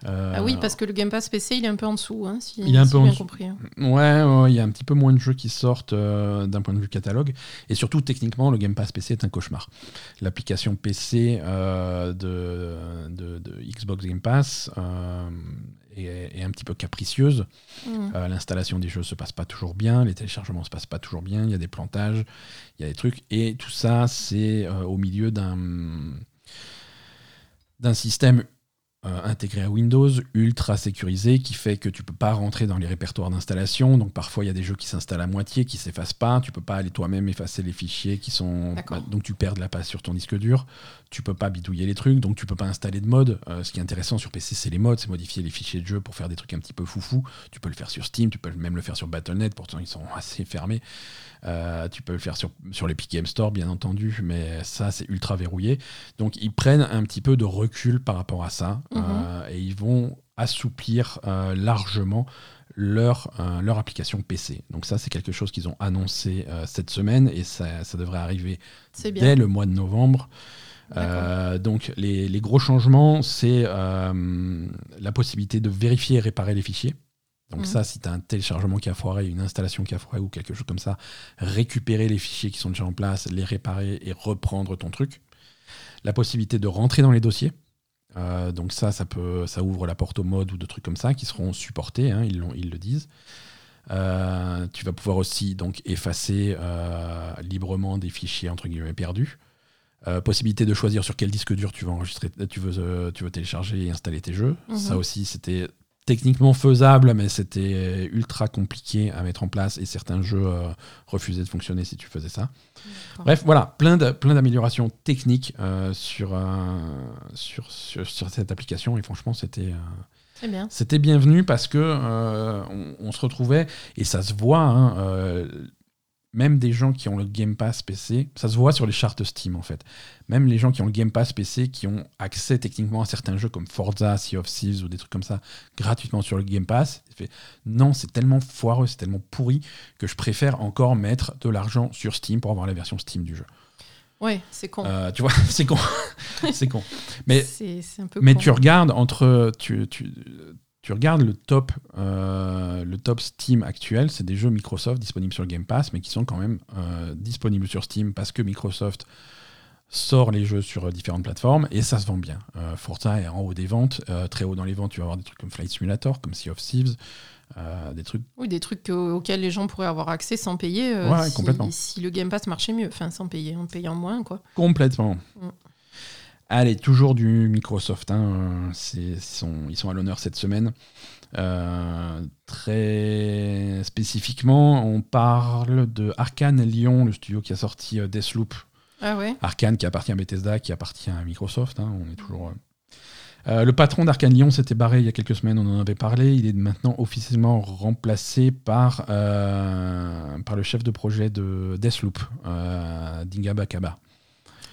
Euh, Ah oui, parce que le Game Pass PC il est un peu en dessous, hein, si, Il est un si peu j'ai en bien compris. Ouais, ouais, il y a un petit peu moins de jeux qui sortent euh, d'un point de vue catalogue. Et surtout, techniquement, le Game Pass PC est un cauchemar. L'application PC euh, de, de- de Xbox Game Pass est, un petit peu capricieuse. Euh, L'installation des jeux se passe pas toujours bien, les téléchargements se passent pas toujours bien, il y a des plantages, il y a des trucs. Et tout ça, c'est euh, au milieu d'un d'un système euh, intégré à Windows, ultra sécurisé, qui fait que tu peux pas rentrer dans les répertoires d'installation. Donc parfois il y a des jeux qui s'installent à moitié, qui s'effacent pas. Tu peux pas aller toi-même effacer les fichiers qui sont. Bah, donc tu perds de la place sur ton disque dur. Tu peux pas bidouiller les trucs, donc tu peux pas installer de mode. Euh, ce qui est intéressant sur PC, c'est les modes, c'est modifier les fichiers de jeu pour faire des trucs un petit peu foufou. Tu peux le faire sur Steam, tu peux même le faire sur Battle.net. Pourtant ils sont *laughs* assez fermés. Euh, tu peux le faire sur, sur l'Epic Game Store, bien entendu, mais ça, c'est ultra verrouillé. Donc, ils prennent un petit peu de recul par rapport à ça Mhm. euh, et ils vont assouplir euh, largement leur, euh, leur application PC. Donc, ça, c'est quelque chose qu'ils ont annoncé euh, cette semaine et ça, ça devrait arriver dès le mois de novembre. Euh, donc les, les gros changements, c'est la possibilité de vérifier et réparer les fichiers. Donc Mhm. ça, si tu as un téléchargement qui a foiré, une installation qui a foiré ou quelque chose comme ça, récupérer les fichiers qui sont déjà en place, les réparer et reprendre ton truc. La possibilité de rentrer dans les dossiers. Euh, donc ça, ça, peut, ça ouvre la porte au mode ou de trucs comme ça qui seront supportés, hein, ils, le disent. Euh, tu vas pouvoir aussi donc effacer euh, librement des fichiers entre guillemets perdus. Possibilité de choisir sur quel disque dur tu veux enregistrer, tu veux, tu veux télécharger et installer tes jeux. Mhm. Ça aussi, c'était techniquement faisable, mais c'était ultra compliqué à mettre en place et certains jeux euh, refusaient de fonctionner si tu faisais ça. Bref, voilà, plein de- plein d'améliorations techniques euh, sur, euh, sur, sur, sur cette application et franchement, c'était. bien. c'était bienvenu parce que on, on se retrouvait et ça se voit. hein, même des gens qui ont le Game Pass PC, ça se voit sur les chartes Steam en fait. Même les gens qui ont le Game Pass PC, qui ont accès techniquement à certains jeux comme Forza, Sea of Thieves ou des trucs comme ça gratuitement sur le Game Pass, fait, non, c'est tellement foireux, c'est tellement pourri que je préfère encore mettre de l'argent sur Steam pour avoir la version Steam du jeu. Ouais, c'est con. Euh, tu vois, *laughs* c'est con, *laughs* c'est con. Mais c'est c'est un peu mais con. tu regardes entre tu, tu, tu regardes le top euh, le top Steam actuel, c'est des jeux Microsoft disponibles sur le Game Pass, mais qui sont quand même euh, disponibles sur Steam parce que Microsoft sort les jeux sur euh, différentes plateformes et ça se vend bien. Euh, Forza est en haut des ventes, très haut dans les ventes. Tu vas avoir des trucs comme Flight Simulator, comme Sea of Thieves, des trucs Oui, des trucs au- auxquels les gens pourraient avoir accès sans payer. Ouais, si, complètement. si le Game Pass marchait mieux. Enfin, sans payer, en payant moins, quoi. Complètement. Mm. Allez, toujours du Microsoft. hein, ils, sont, à l'honneur cette semaine. Euh, très spécifiquement, on parle de Arkane Lyon, le studio qui a sorti euh, Deathloop. Ah ouais Arkane qui appartient à Bethesda, qui appartient à Microsoft. hein, on est toujours. euh. Le patron d'Arkane Lyon s'était barré il y a quelques semaines, on en avait parlé. Il est maintenant officiellement remplacé par, euh, par le chef de projet de Deathloop, Dinga Bakaba.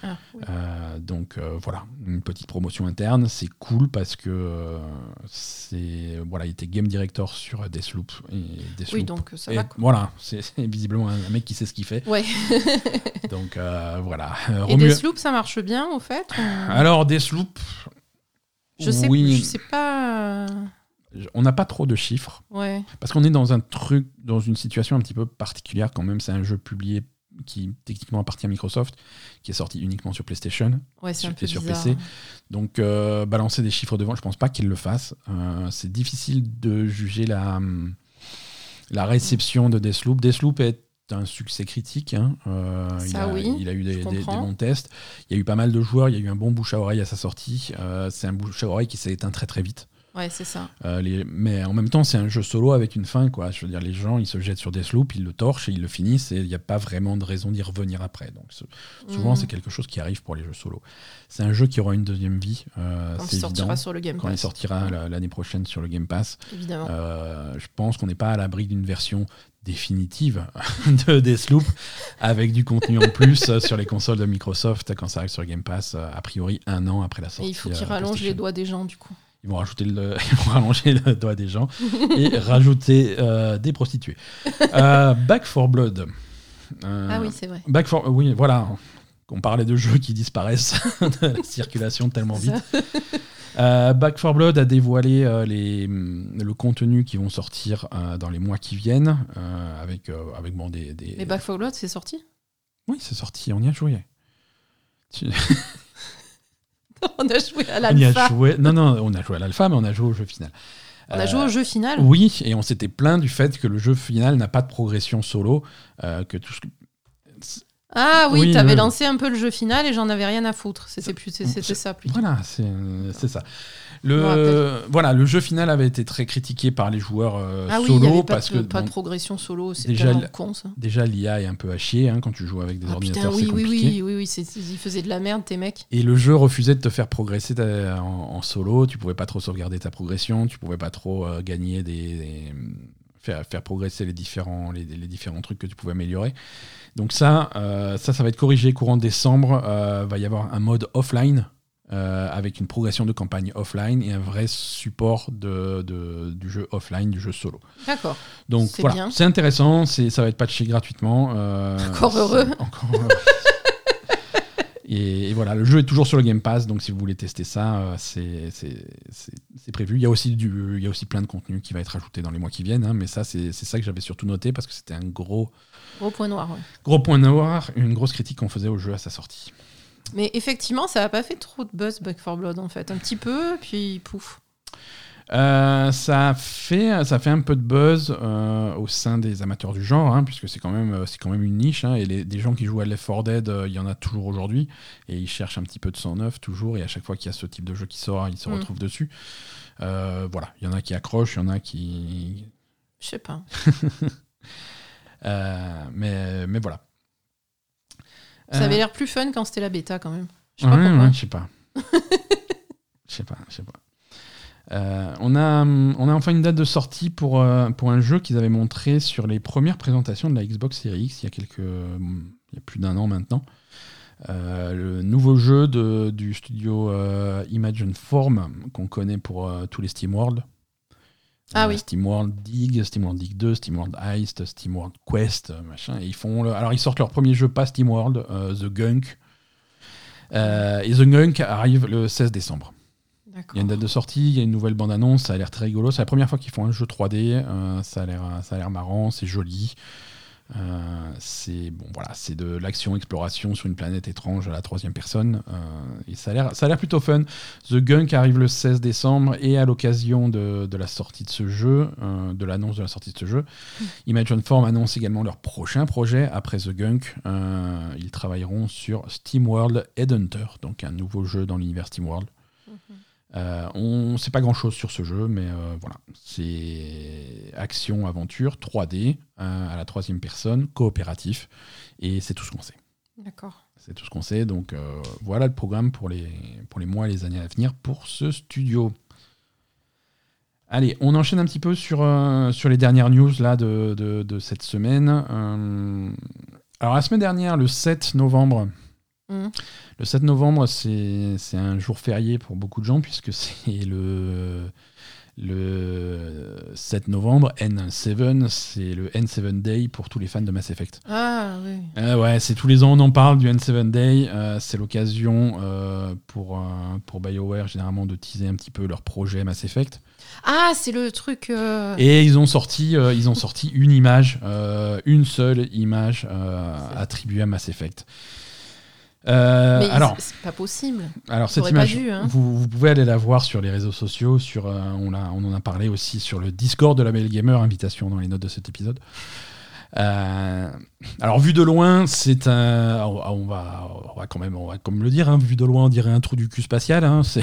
Ah, oui. Euh, donc euh, voilà, une petite promotion interne, c'est cool parce que euh, c'est voilà, il était game director sur Deathloop et Deathloop. Oui, donc ça et va. quoi. voilà, c'est *laughs* visiblement un, mec qui sait ce qu'il fait. Ouais. *laughs* Donc voilà. Et Deathloop, ça marche bien, au fait ou- Alors Deathloop, Je sais, oui, je sais pas. on n'a pas trop de chiffres Ouais. parce qu'on est dans un truc, dans une situation un petit peu particulière quand même. C'est un jeu publié qui techniquement appartient à Microsoft, qui est sorti uniquement sur PlayStation. Ouais, Sur- et sur bizarre. PC. Donc euh, balancer des chiffres devant, je pense pas qu'il le fasse. Euh, c'est difficile de juger la, hum, la réception de Deathloop. Deathloop est un succès critique. hein. Euh, il, Ça, a, oui, il a eu des, bons tests. Il y a eu pas mal de joueurs. Il y a eu un bon bouche à oreille à sa sortie. C'est un bouche à oreille qui s'est éteint très très vite. Ouais, c'est ça. Euh, les- mais en même temps, c'est un jeu solo avec une fin. Quoi. Je veux dire, les gens, ils se jettent sur Deathloop, ils le torchent et ils le finissent. Et il n'y a pas vraiment de raison d'y revenir après. Donc souvent, Mhm. c'est quelque chose qui arrive pour les jeux solo. C'est un jeu qui aura une deuxième vie. euh, Quand il sortira évident. sur le Game Quand il Pass, sortira la- l'année prochaine sur le Game Pass. évidemment. Euh, je pense qu'on n'est pas à l'abri d'une version définitive *laughs* de Deathloop avec du contenu en plus *laughs* sur les consoles de Microsoft quand ça arrive sur Game Pass, a priori un an après la Et sortie. il faut qu'il rallonge les doigts des gens, du coup. Ils vont rajouter le, *laughs* ils vont rallonger le doigt des gens et *laughs* rajouter euh, des prostituées. Euh, Back for Blood. Euh, Ah oui, c'est vrai. Back for, oui, voilà. On parlait de jeux qui disparaissent *laughs* de la circulation tellement vite. Euh, Back 4 Blood a dévoilé euh, les, le contenu qui vont sortir euh, dans les mois qui viennent, avec, avec bon, des, des- Mais Back 4 Blood, c'est sorti? Oui, c'est sorti, on y a joué. Tu- *laughs* On a joué à l'alpha. joué. Non, non, on a joué à l'alpha, mais on a joué au jeu final. On a Euh, joué au jeu final. Oui, et on s'était plaint du fait que le jeu final n'a pas de progression solo, euh, que tout ce que- Ah oui, Oui, t'avais le- lancé un peu le jeu final et j'en avais rien à foutre. C'était plus, ça plutôt. Voilà, c'est ça. Le, voilà, le jeu final avait été très critiqué par les joueurs euh, Ah oui, il y solo avait pas, parce de, que pas de progression solo, c'est déjà, con ça. déjà l'IA est un peu à chier hein, quand tu joues avec des Ah ordinateurs, putain, oui, oui, compliqué. oui, oui, oui, ils faisaient de la merde, tes mecs. Et le jeu refusait de te faire progresser en, en solo. Tu pouvais pas trop sauvegarder ta progression. Tu pouvais pas trop euh, gagner des, des- faire, faire progresser les différents les, les différents trucs que tu pouvais améliorer. Donc ça, euh, ça, ça va être corrigé courant décembre. Euh, va y avoir un mode offline. Euh, avec une progression de campagne offline et un vrai support de, de- du jeu offline, du jeu solo. D'accord. Donc C'est voilà, c'est intéressant, ça va être patché gratuitement. euh, Encore heureux. *laughs* Encore heureux. Et, et voilà, le jeu est toujours sur le Game Pass, donc si vous voulez tester ça, euh, c'est, prévu. Il y, a aussi du, il y a aussi plein de contenu qui va être ajouté dans les mois qui viennent, hein, mais ça, c'est, c'est ça que j'avais surtout noté parce que c'était un gros, Gros point noir. ouais. gros point noir, une grosse critique qu'on faisait au jeu à sa sortie. Mais effectivement, ça a pas fait trop de buzz Back 4 Blood en fait. Un petit peu, puis pouf. Euh, ça, fait, ça fait un peu de buzz euh, au sein des amateurs du genre, hein, puisque c'est quand, même, euh, c'est quand même une niche. hein, et les, des gens qui jouent à Left 4 Dead, euh, il y en a toujours aujourd'hui. Et ils cherchent un petit peu de sang neuf, toujours. Et à chaque fois qu'il y a ce type de jeu qui sort, ils se Mm. retrouvent dessus. Voilà, il y en a qui accrochent, il y en a qui. Je sais pas. *laughs* Mais, mais voilà. Ça Euh, avait l'air plus fun quand c'était la bêta quand même. Je sais pas Ouais, pourquoi. ouais, je sais pas. Je sais pas, je sais pas. Euh, on, a, on a enfin une date de sortie pour, euh, pour un jeu qu'ils avaient montré sur les premières présentations de la Xbox Series X il y a, quelques, il y a plus d'un an maintenant. Euh, le nouveau jeu de, du studio euh, Imagine Form qu'on connaît pour euh, tous les SteamWorld. Ah Euh, oui. SteamWorld Dig, SteamWorld Dig 2, SteamWorld Heist, SteamWorld Quest, euh, machin. Et ils font le- alors ils sortent leur premier jeu pas SteamWorld, euh, The Gunk. Euh, et The Gunk arrive le 16 décembre. Il y a une date de sortie, il y a une nouvelle bande-annonce, ça a l'air très rigolo. C'est la première fois qu'ils font un jeu 3D, euh, ça a l'air ça a l'air marrant, c'est joli. Euh, c'est bon voilà, c'est de l'action exploration sur une planète étrange à la troisième personne euh, et ça a l'air ça a l'air plutôt fun. The Gunk arrive le 16 décembre et à l'occasion de, de la sortie de ce jeu, euh, de l'annonce de la sortie de ce jeu, Imagine Form annonce également leur prochain projet après The Gunk. Ils travailleront sur SteamWorld Headhunter, donc un nouveau jeu dans l'univers SteamWorld. Mhm. Euh, on ne sait pas grand chose sur ce jeu, mais euh, voilà. C'est action, aventure, 3D, euh, à la troisième personne, coopératif, et c'est tout ce qu'on sait. D'accord. C'est tout ce qu'on sait, donc voilà le programme pour les, pour les mois et les années à venir pour ce studio. Allez, on enchaîne un petit peu sur, sur les dernières news là, de, de- de cette semaine. Alors la semaine dernière, le 7 novembre, Mhm. le 7 novembre, c'est un jour férié pour beaucoup de gens puisque *laughs* c'est le, le 7 novembre, N7, c'est le N7 Day pour tous les fans de Mass Effect. Ah oui. Euh, ouais, c'est tous les ans on en parle du N7 Day. Euh, c'est l'occasion euh, pour, euh, pour BioWare généralement de teaser un petit peu leur projet Mass Effect. Ah, c'est le truc. Et ils ont sorti, ils ont sorti une image, une seule image attribuée à Mass Effect. Euh, Mais alors, c'est pas possible. alors cette pas image, hein. vous, vous pouvez aller la voir sur les réseaux sociaux. Sur, euh, on, en a parlé aussi sur le Discord de la Belle Gamer. Invitation dans les notes de cet épisode. Euh, alors vu de loin, c'est un. On va, on va quand même, on va comme le dire. hein, vu de loin, on dirait un trou du cul spatial. hein, *laughs* c'est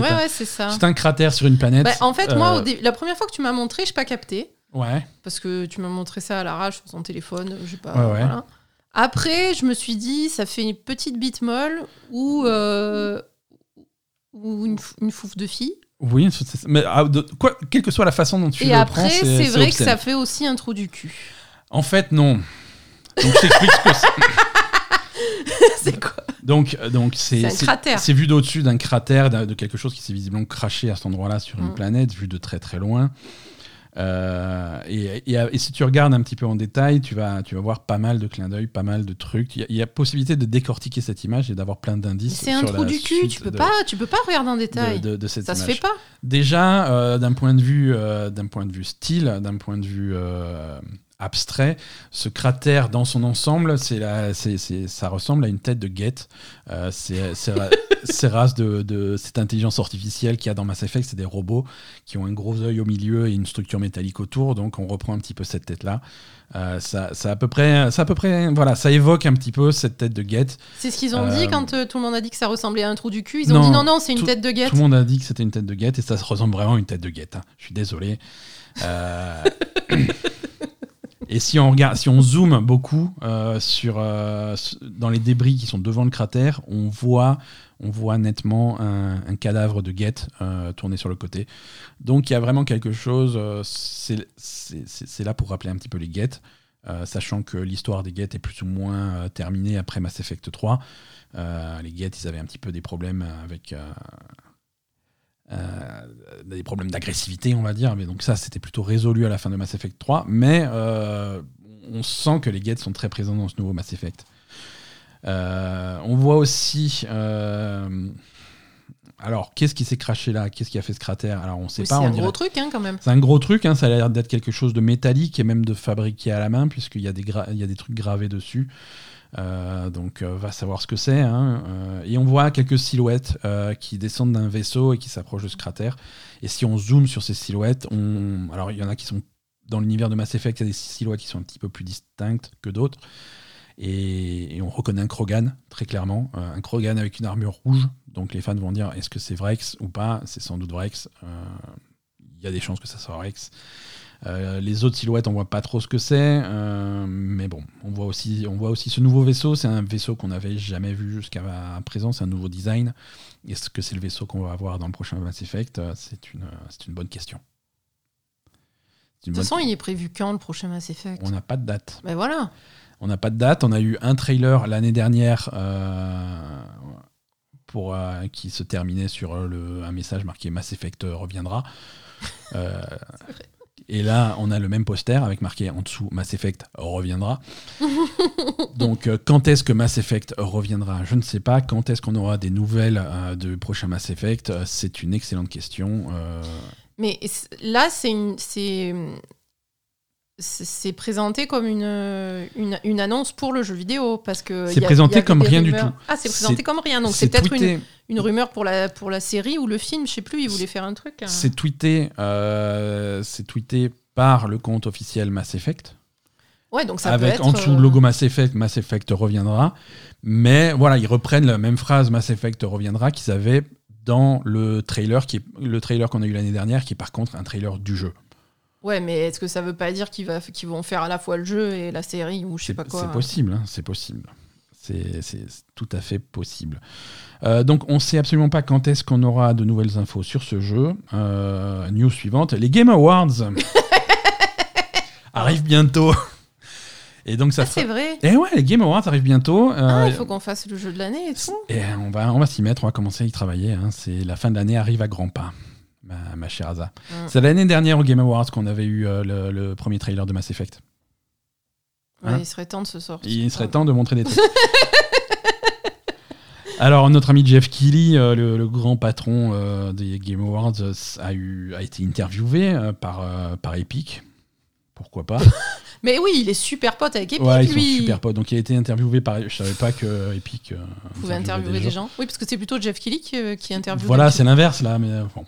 Ouais, un, ouais, c'est ça. c'est un cratère sur une planète. Bah, en fait, moi, la première fois que tu m'as montré, je pas capté. Ouais. Parce que tu m'as montré ça à l'arrache sur ton téléphone. Je sais pas. Ouais, ouais. voilà. Après, je me suis dit, ça fait une petite bite molle ou, euh, ou une, une fouffe de fille. Oui, mais ah, quoi, quelle que soit la façon dont tu Et le après, prends, c'est vrai que ça fait aussi un trou du cul. En fait, non. Donc, je t'explique ce que c'est. *laughs* c'est quoi? Donc, euh, donc c'est C'est un c'est- cratère. c'est vu d'au-dessus d'un cratère, de quelque chose qui s'est visiblement craché à cet endroit-là sur une Mm. planète, vu de très très loin. Euh, et, et- et si tu regardes un petit peu en détail, tu vas, tu vas voir pas mal de clins d'œil, pas mal de trucs. Il y, a- il y a possibilité de décortiquer cette image et d'avoir plein d'indices. C'est un trou du cul. Tu peux de- pas, tu peux pas regarder en détail. de, de- de cette ça se image. fait pas. Déjà, euh, d'un point de vue, euh, d'un point de vue style, d'un point de vue abstrait. Ce cratère dans son ensemble, c'est la, c'est, c'est- ça ressemble à une tête de guette. Euh, c'est, c'est, ra- *laughs* ces races de, de cette intelligence artificielle qu'il y a dans Mass Effect, c'est des robots qui ont un gros œil au milieu et une structure métallique autour. Donc on reprend un petit peu cette tête-là. Euh, ça, ça à peu près, ça à peu près, voilà, ça évoque un petit peu cette tête de guette. C'est ce qu'ils ont Euh, dit quand euh, tout le monde a dit que ça ressemblait à un trou du cul. Ils ont Non, dit non, non, c'est une tout- tête de guette. Tout le monde a dit que c'était une tête de guette et ça se ressemble vraiment à une tête de guette. hein. Je suis désolé. *laughs* Et si on regarde, si on zoome beaucoup euh, sur euh, dans les débris qui sont devant le cratère, on voit, on voit nettement un, cadavre de guette euh, tourné sur le côté. Donc il y a vraiment quelque chose. c'est- là pour rappeler un petit peu les guettes. sachant que l'histoire des guettes est plus ou moins terminée après Mass Effect 3. Euh, les guettes, ils avaient un petit peu des problèmes avec euh, des problèmes d'agressivité, on va dire. Mais donc ça, c'était plutôt résolu à la fin de Mass Effect 3. Mais euh, on sent que les guettes sont très présents dans ce nouveau Mass Effect. Euh, on voit aussi. alors, qu'est-ce qui s'est craché là? Qu'est-ce qui a fait ce cratère? Alors, on sait Oui, pas. c'est un dirait- gros truc hein, quand même. c'est un gros truc, hein, ça a l'air d'être quelque chose de métallique et même de fabriqué à la main, puisqu'il y, a des gra- il y a des trucs gravés dessus. Euh, donc, euh, va savoir ce que c'est. hein. Euh, et on voit quelques silhouettes euh, qui descendent d'un vaisseau et qui s'approchent de ce cratère. Et si on zoome sur ces silhouettes, alors il y en a qui sont dans l'univers de Mass Effect, il y a des silhouettes qui sont un petit peu plus distinctes que d'autres. Et, et on reconnaît un Krogan, très clairement. Un Krogan avec une armure rouge. Donc les fans vont dire est-ce que c'est Vrex ou pas? C'est sans doute Vrex. Il y a des chances que ça soit Rex. Euh, les autres silhouettes, on voit pas trop ce que c'est, euh, mais bon, on voit aussi, on voit aussi ce nouveau vaisseau. C'est un vaisseau qu'on n'avait jamais vu jusqu'à présent. C'est un nouveau design. Est-ce que c'est le vaisseau qu'on va avoir dans le prochain Mass Effect? C'est une, c'est une bonne question. Une De toute façon, il est prévu quand le prochain Mass Effect? On n'a pas de date. Ben voilà. On n'a pas de date. On a eu un trailer l'année dernière euh, pour, euh, qui se terminait sur le, un message marqué Mass Effect reviendra. Euh, *laughs* et là, on a le même poster avec marqué en dessous Mass Effect reviendra. *laughs* Donc, euh, quand est-ce que Mass Effect reviendra? Je ne sais pas. Quand est-ce qu'on aura des nouvelles euh, du prochain Mass Effect? Euh, C'est une excellente question. Euh, Mais là, c'est une, c'est, présenté comme une, une, une annonce pour le jeu vidéo parce que C'est il y a- présenté comme rien du tout. Ah, c'est présenté comme rien. Donc c'est peut-être une, une rumeur pour la pour la série ou le film. Je sais plus. Ils voulaient faire un truc. hein. C'est tweeté, euh, c'est tweeté par le compte officiel Mass Effect. Ouais, donc ça avec peut être. en dessous euh, le logo Mass Effect, Mass Effect reviendra. Mais voilà, ils reprennent la même phrase Mass Effect reviendra qu'ils avaient dans le trailer qui est le trailer qu'on a eu l'année dernière, qui est par contre un trailer du jeu. Ouais, mais est-ce que ça veut pas dire qu'ils vont faire à la fois le jeu et la série ou je sais pas quoi c'est possible, hein, c'est possible. C'est tout à fait possible. Euh, donc on sait absolument pas quand est-ce qu'on aura de nouvelles infos sur ce jeu. Euh, news suivante, les Game Awards *laughs* arrivent bientôt. Et donc ça Ah, c'est vrai. Et ouais, les Game Awards arrivent bientôt. Ah, Euh, il faut qu'on fasse le jeu de l'année et tout. Et on va, on va s'y mettre, on va commencer à y travailler. hein. C'est la fin de l'année arrive à grands pas, ma, ma chère Asa. Mm. C'est l'année dernière au Game Awards qu'on avait eu euh, le, le premier trailer de Mass Effect. Ouais, Hein il serait temps de se sortir. Il serait temps de montrer des trucs. *laughs* Alors notre ami Jeff Keighley, euh, le, le grand patron euh, des Game Awards, euh, a, eu, a été interviewé euh, par, euh, par Epic. Pourquoi pas? *laughs* Mais oui, il est super pote avec Epic, Ouais, ils sont super potes. Donc il a été interviewé par. Je savais pas que Epic euh, Vous pouvez interviewer des gens. Oui, parce que c'est plutôt Jeff Kelly qui, euh, qui interviewe. Voilà, c'est l'inverse là, mais euh, bon.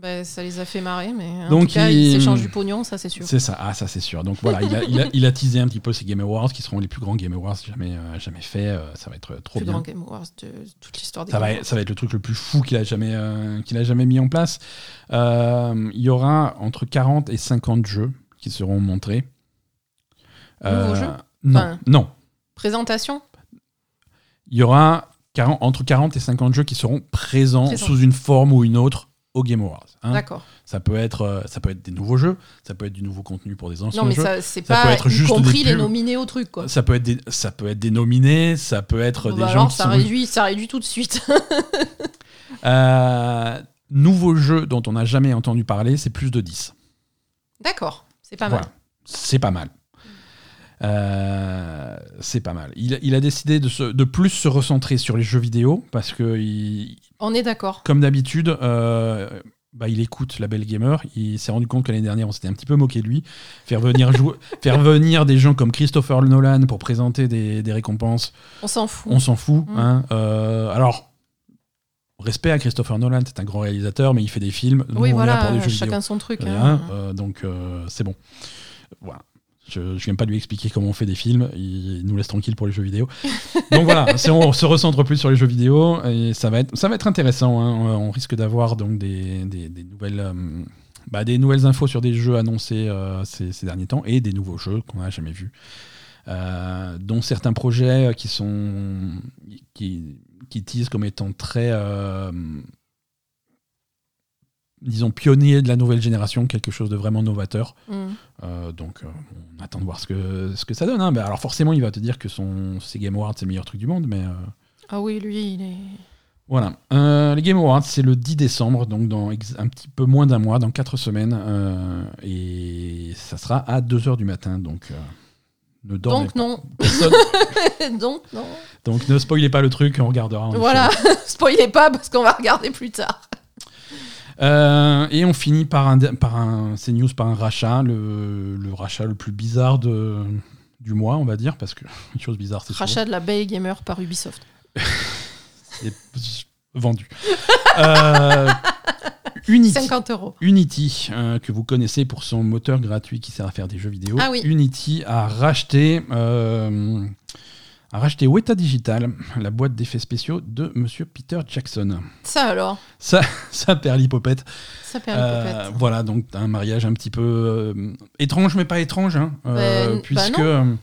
Bah, ça les a fait marrer, mais en Donc, tout cas, il- ils s'échangent du pognon, ça c'est sûr. C'est ça, ah ça c'est sûr. Donc voilà, il a, il, a, il a teasé un petit peu ces Game Awards qui seront les plus grands Game Awards jamais, euh, jamais faits. Euh, ça va être trop Plus bien. grand Game Awards de toute l'histoire des Ça va, ça va être le truc le plus fou qu'il a jamais, euh, qu'il a jamais mis en place. Euh, il y aura entre 40 et 50 jeux qui seront montrés. Euh, Nouveaux jeux Non, Enfin- non. Présentation Il y aura 40 entre 40 et 50 jeux qui seront présents Présents. sous une forme ou une autre au Game Awards. hein. D'accord. Ça peut être, euh, ça peut être des nouveaux jeux, ça peut être du nouveau contenu pour des anciens Non, mais jeux. ça, c'est Ça peut pas être y juste compris des les nominés au truc, quoi. Ça peut être des, ça peut être des nominés, ça peut être Bon, des bah gens alors, qui ça sont réduit, ça réduit tout de suite. *laughs* Euh, nouveau jeu dont on n'a jamais entendu parler, c'est plus de 10. D'accord, c'est pas Voilà. mal. C'est pas mal. Euh, c'est pas mal. Il, il a décidé de, se- de plus se recentrer sur les jeux vidéo parce que, il- On est d'accord. comme d'habitude, euh, bah, il écoute la belle gamer. Il s'est rendu compte que l'année dernière, on s'était un petit peu moqué de lui. Faire venir, *laughs* faire venir des gens comme Christopher Nolan pour présenter des, des récompenses, On s'en fout. on s'en fout. Mm. hein. Euh, alors, respect à Christopher Nolan, c'est un grand réalisateur, mais il fait des films. Nous, oui, on est là voilà, pour des jeux vidéo. chacun son truc. Hein. euh, donc euh, c'est bon. Voilà. Je ne viens pas lui expliquer comment on fait des films, il nous laisse tranquille pour les jeux vidéo. *laughs* donc voilà, on se recentre plus sur les jeux vidéo, ça va être, ça va être intéressant. hein. On, risque d'avoir donc des, des- nouvelles, euh, bah, des nouvelles infos sur des jeux annoncés euh, ces, derniers temps et des nouveaux jeux qu'on n'a jamais vus. Euh, dont certains projets qui sont qui, qui teasent comme étant très disons pionniers de la nouvelle génération, quelque chose de vraiment novateur. Mm. Euh, donc euh, on attend de voir ce que, ce que ça donne. hein. Alors forcément, il va te dire que son, ses Game Awards, c'est le meilleur truc du monde, mais euh, Ah oui, lui, il est. voilà. Les Game Awards, c'est le 10 décembre, donc dans un petit peu moins d'un mois, dans 4 semaines, et ça sera à 2h du matin, donc ne Donc pas. non. *laughs* Donc non. donc ne spoilez pas le truc, on regardera. en Voilà, *laughs* spoilez pas parce qu'on va regarder plus tard. Euh, et on finit par un, par un CNews par un rachat, le, le rachat le plus bizarre de, du mois, on va dire, parce que *laughs* une chose bizarre, c'est souvent- Rachat de la Bay Gamer par Ubisoft. *laughs* c'est vendu. Euh, *laughs* Unity. 50 euros. Unity, euh, que vous connaissez pour son moteur gratuit qui sert à faire des jeux vidéo. Ah oui. Unity a racheté, a racheté Weta Digital, la boîte d'effets spéciaux de Monsieur Peter Jackson. Ça alors, Ça, *laughs* ça perd l'hypopète. ça perd Euh, voilà, donc un mariage un petit peu euh, étrange, mais pas étrange, hein, euh, Ben, bah puisque non.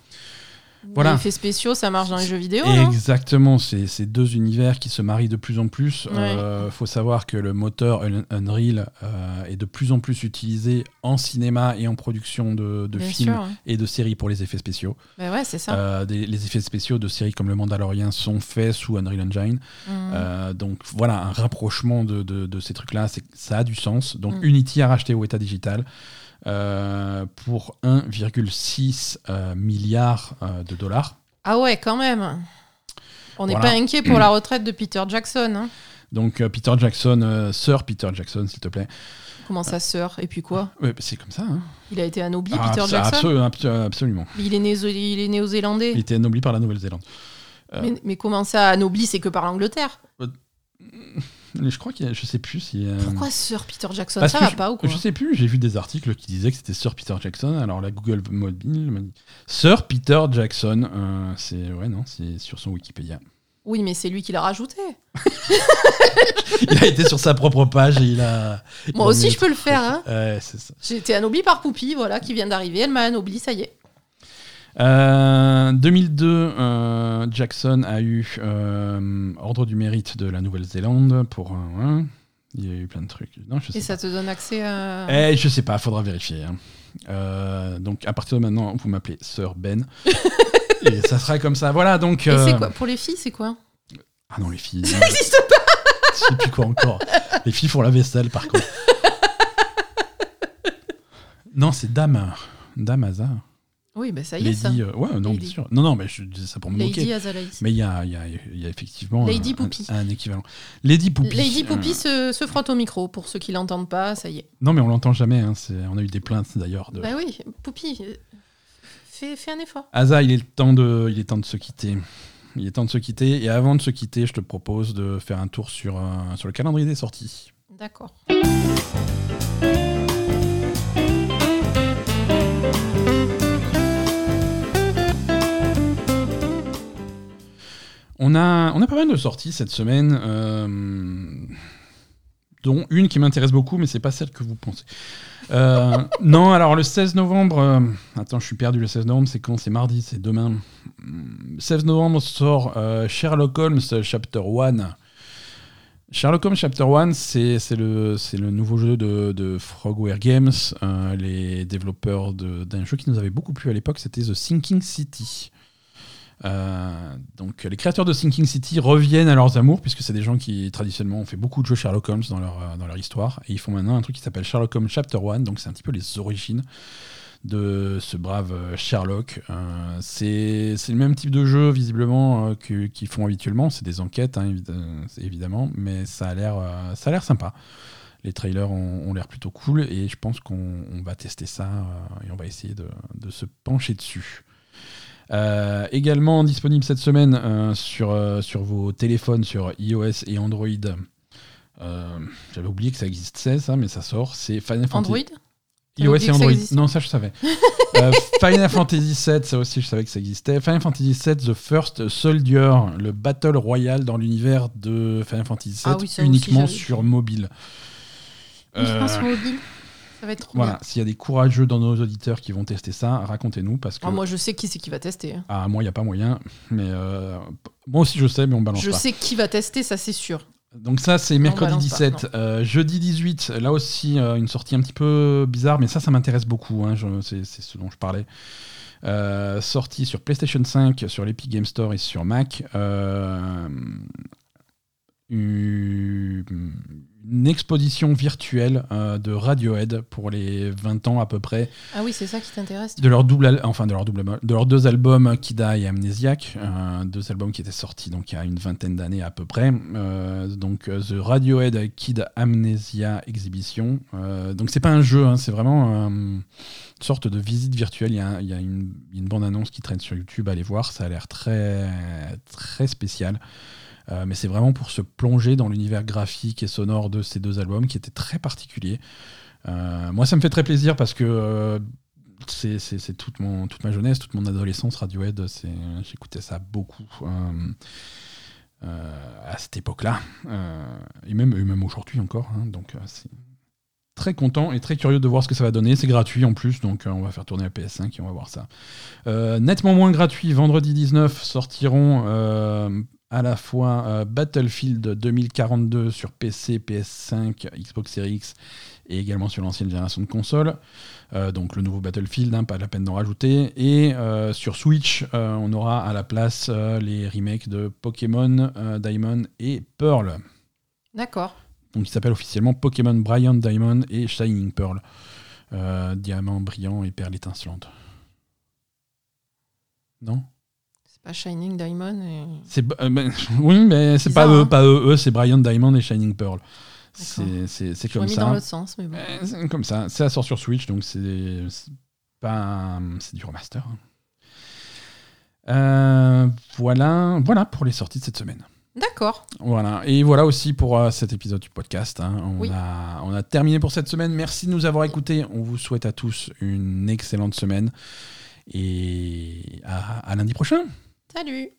Euh, voilà. Les effets spéciaux, ça marche dans les jeux vidéo. exactement, c'est ces deux univers qui se marient de plus en plus. Il Ouais. faut savoir que le moteur Un- Unreal euh, est de plus en plus utilisé en cinéma et en production de, films sûr. et de séries pour les effets spéciaux. Ouais, c'est ça. Euh, des- les effets spéciaux de séries comme Le Mandalorian sont faits sous Unreal Engine. Euh, donc voilà, un rapprochement de, de- de ces trucs-là, ça a du sens. Donc Mm. Unity a racheté Weta Digital euh, pour 1,6 euh, milliard euh, de dollars. Ah ouais, quand même. On n'est Voilà. pas inquiet pour la *clears throat* retraite de Peter Jackson. hein. Donc euh, Peter Jackson, euh, Sir Peter Jackson, s'il te plaît. Comment ça sœur Et puis quoi Ouais, bah, c'est comme ça. Hein. Il a été anobli, Ah, Peter Jackson abso- abso- absolument. Il est, il est néo-zélandais. Il était anobli par la Nouvelle-Zélande. Euh. Mais, mais comment ça, anobli C'est que par l'Angleterre. Je crois qu'il y a- je sais plus si. euh, Pourquoi Sir Peter Jackson parce Ça va je- pas ou quoi Je sais plus, j'ai vu des articles qui disaient que c'était Sir Peter Jackson. Alors la Google Mobile m'a dit Sir Peter Jackson, euh, c'est ouais non, c'est sur son Wikipédia. Oui, mais c'est lui qui l'a rajouté. *laughs* Il a été sur sa propre page et il a. il Moi a aussi, je peux le faire. Hein. Ouais, c'est ça. J'ai été anobli par Poupie, voilà, qui vient d'arriver. Elle m'a anobli, ça y est. Euh, 2002, euh, Jackson a eu euh, ordre du mérite de la Nouvelle-Zélande pour un. hein, il y a eu plein de trucs. Non, je sais Et ça te donne accès à. Eh, je sais pas, faudra vérifier. hein. Euh, donc à partir de maintenant, vous m'appelez Sir Ben. *laughs* et ça sera comme ça. Voilà, donc. Et euh, c'est quoi Pour les filles, c'est quoi? Ah non, les filles. Ça n'existe pas *laughs* je sais plus quoi encore. Les filles font la vaisselle, par contre. *laughs* non, c'est Dame. Dame Hazard. Oui, bah ça y est, ça. Lady. euh, ouais, non, Lady. bien sûr. Non, non, mais je disais ça pour me Lady moquer. Azalaïs. Mais il y a, y, a, y a effectivement Lady un, un- un équivalent. Lady Poupie. Lady euh, Poupie se, se frotte au micro. Pour ceux qui l'entendent pas, ça y est. non, mais on l'entend jamais. hein, on a eu des plaintes d'ailleurs. De... Bah oui, Poupie, euh, fais, fais un effort. Asa, il est, temps de, il est temps de se quitter. Il est temps de se quitter. Et avant de se quitter, je te propose de faire un tour sur, euh, sur le calendrier des sorties. D'accord. On a, on a pas mal de sorties cette semaine, euh, dont une qui m'intéresse beaucoup, mais c'est pas celle que vous pensez. Euh, non, alors le 16 novembre, euh, attends, je suis perdu. Le 16 novembre, c'est quand? C'est mardi, c'est demain. Le 16 novembre sort Sherlock Holmes Chapter 1. Sherlock Holmes Chapter 1, c'est le, le nouveau jeu de, de Frogware Games, les développeurs d'un jeu qui nous avait beaucoup plu à l'époque, c'était The Sinking City. Euh, donc les créateurs de Sinking City reviennent à leurs amours puisque c'est des gens qui traditionnellement ont fait beaucoup de jeux Sherlock Holmes dans leur, euh, dans leur histoire et ils font maintenant un truc qui s'appelle Sherlock Holmes Chapter 1 donc c'est un petit peu les origines de ce brave euh, Sherlock. Euh, c'est le même type de jeu visiblement euh, qu'ils font habituellement, c'est des enquêtes hein, évidemment, mais ça a l'air euh, l'air sympa. Les trailers ont, ont l'air plutôt cool et je pense qu'on on va tester ça et on va essayer de, de se pencher dessus. Euh, également disponible cette semaine euh, sur, euh, sur vos téléphones, sur iOS et Android. J'avais oublié que ça existait, ça, mais ça sort. C'est Final Fantasy. Android? iOS et ça Android. Non, ça je savais. *laughs* Final Fantasy VII, ça aussi je savais que ça existait. Final Fantasy VII, The First Soldier, le Battle Royale dans l'univers de Final Fantasy VII, Ah oui, ça aussi, uniquement sur mobile. Uniquement sur mobile. Ça va être trop voilà, s'il y a des courageux dans nos auditeurs qui vont tester ça, racontez-nous parce que. Ah, moi, je sais qui c'est qui va tester. hein. Ah, moi, il n'y a pas moyen. Mais euh, moi aussi, je sais, mais on balance Je pas. sais qui va tester, ça c'est sûr. Donc ça, c'est mercredi balance pas, 17. Euh, jeudi 18, là aussi, euh, une sortie un petit peu bizarre, mais ça, ça m'intéresse beaucoup. hein, je- c'est c'est ce dont je parlais. Euh, sortie sur PlayStation 5, sur l'Epic Game Store et sur Mac. Euh, une, une exposition virtuelle euh, de Radiohead pour les 20 ans à peu près. Ah oui, c'est ça qui t'intéresse. de leur double enfin de leur double de leurs deux albums Kida et Amnesiac euh, deux albums qui étaient sortis donc il y a une vingtaine d'années à peu près. Euh, donc The Radiohead Kid Amnesia Exhibition. Donc c'est pas un jeu hein, c'est vraiment une sorte de visite virtuelle. Il y a, il y a une, une bande annonce qui traîne sur YouTube allez voir ça a l'air très très spécial Euh, mais c'est vraiment pour se plonger dans l'univers graphique et sonore de ces deux albums qui étaient très particuliers Euh, moi ça me fait très plaisir parce que euh, c'est toute, ma jeunesse, toute mon adolescence, Radiohead, j'écoutais ça beaucoup à cette époque-là, et même, aujourd'hui encore. hein, donc c'est très content et très curieux de voir ce que ça va donner. C'est gratuit en plus, donc on va faire tourner la PS5 et on va voir ça. Nettement moins gratuit, vendredi 19 sortiront à la fois euh, Battlefield 2042 sur PC, PS5, Xbox Series X et également sur l'ancienne génération de consoles. Euh, donc le nouveau Battlefield, hein, pas la peine d'en rajouter. Et euh, sur Switch, on aura à la place les remakes de Pokémon Diamond et Pearl. D'accord. Donc il s'appelle officiellement Pokémon Brilliant Diamond et Shining Pearl. Diamant brillant et perle étincelante. Non? Pas Shining Diamond et... c'est, euh, ben, *laughs* Oui, mais c'est pas eux, hein. pas eux, eux, c'est Brilliant Diamond et Shining Pearl. C'est, c'est, c'est comme mis dans ça. l'autre sens, mais bon. C'est comme ça. Ça sort sur Switch, donc c'est c'est pas c'est du remaster. hein. Euh, voilà, voilà pour les sorties de cette semaine. D'accord. Voilà. Et voilà aussi pour euh, cet épisode du podcast. hein. On, Oui. a, on a terminé pour cette semaine. Merci de nous avoir écoutés. On vous souhaite à tous une excellente semaine. Et à- à lundi prochain. Salut.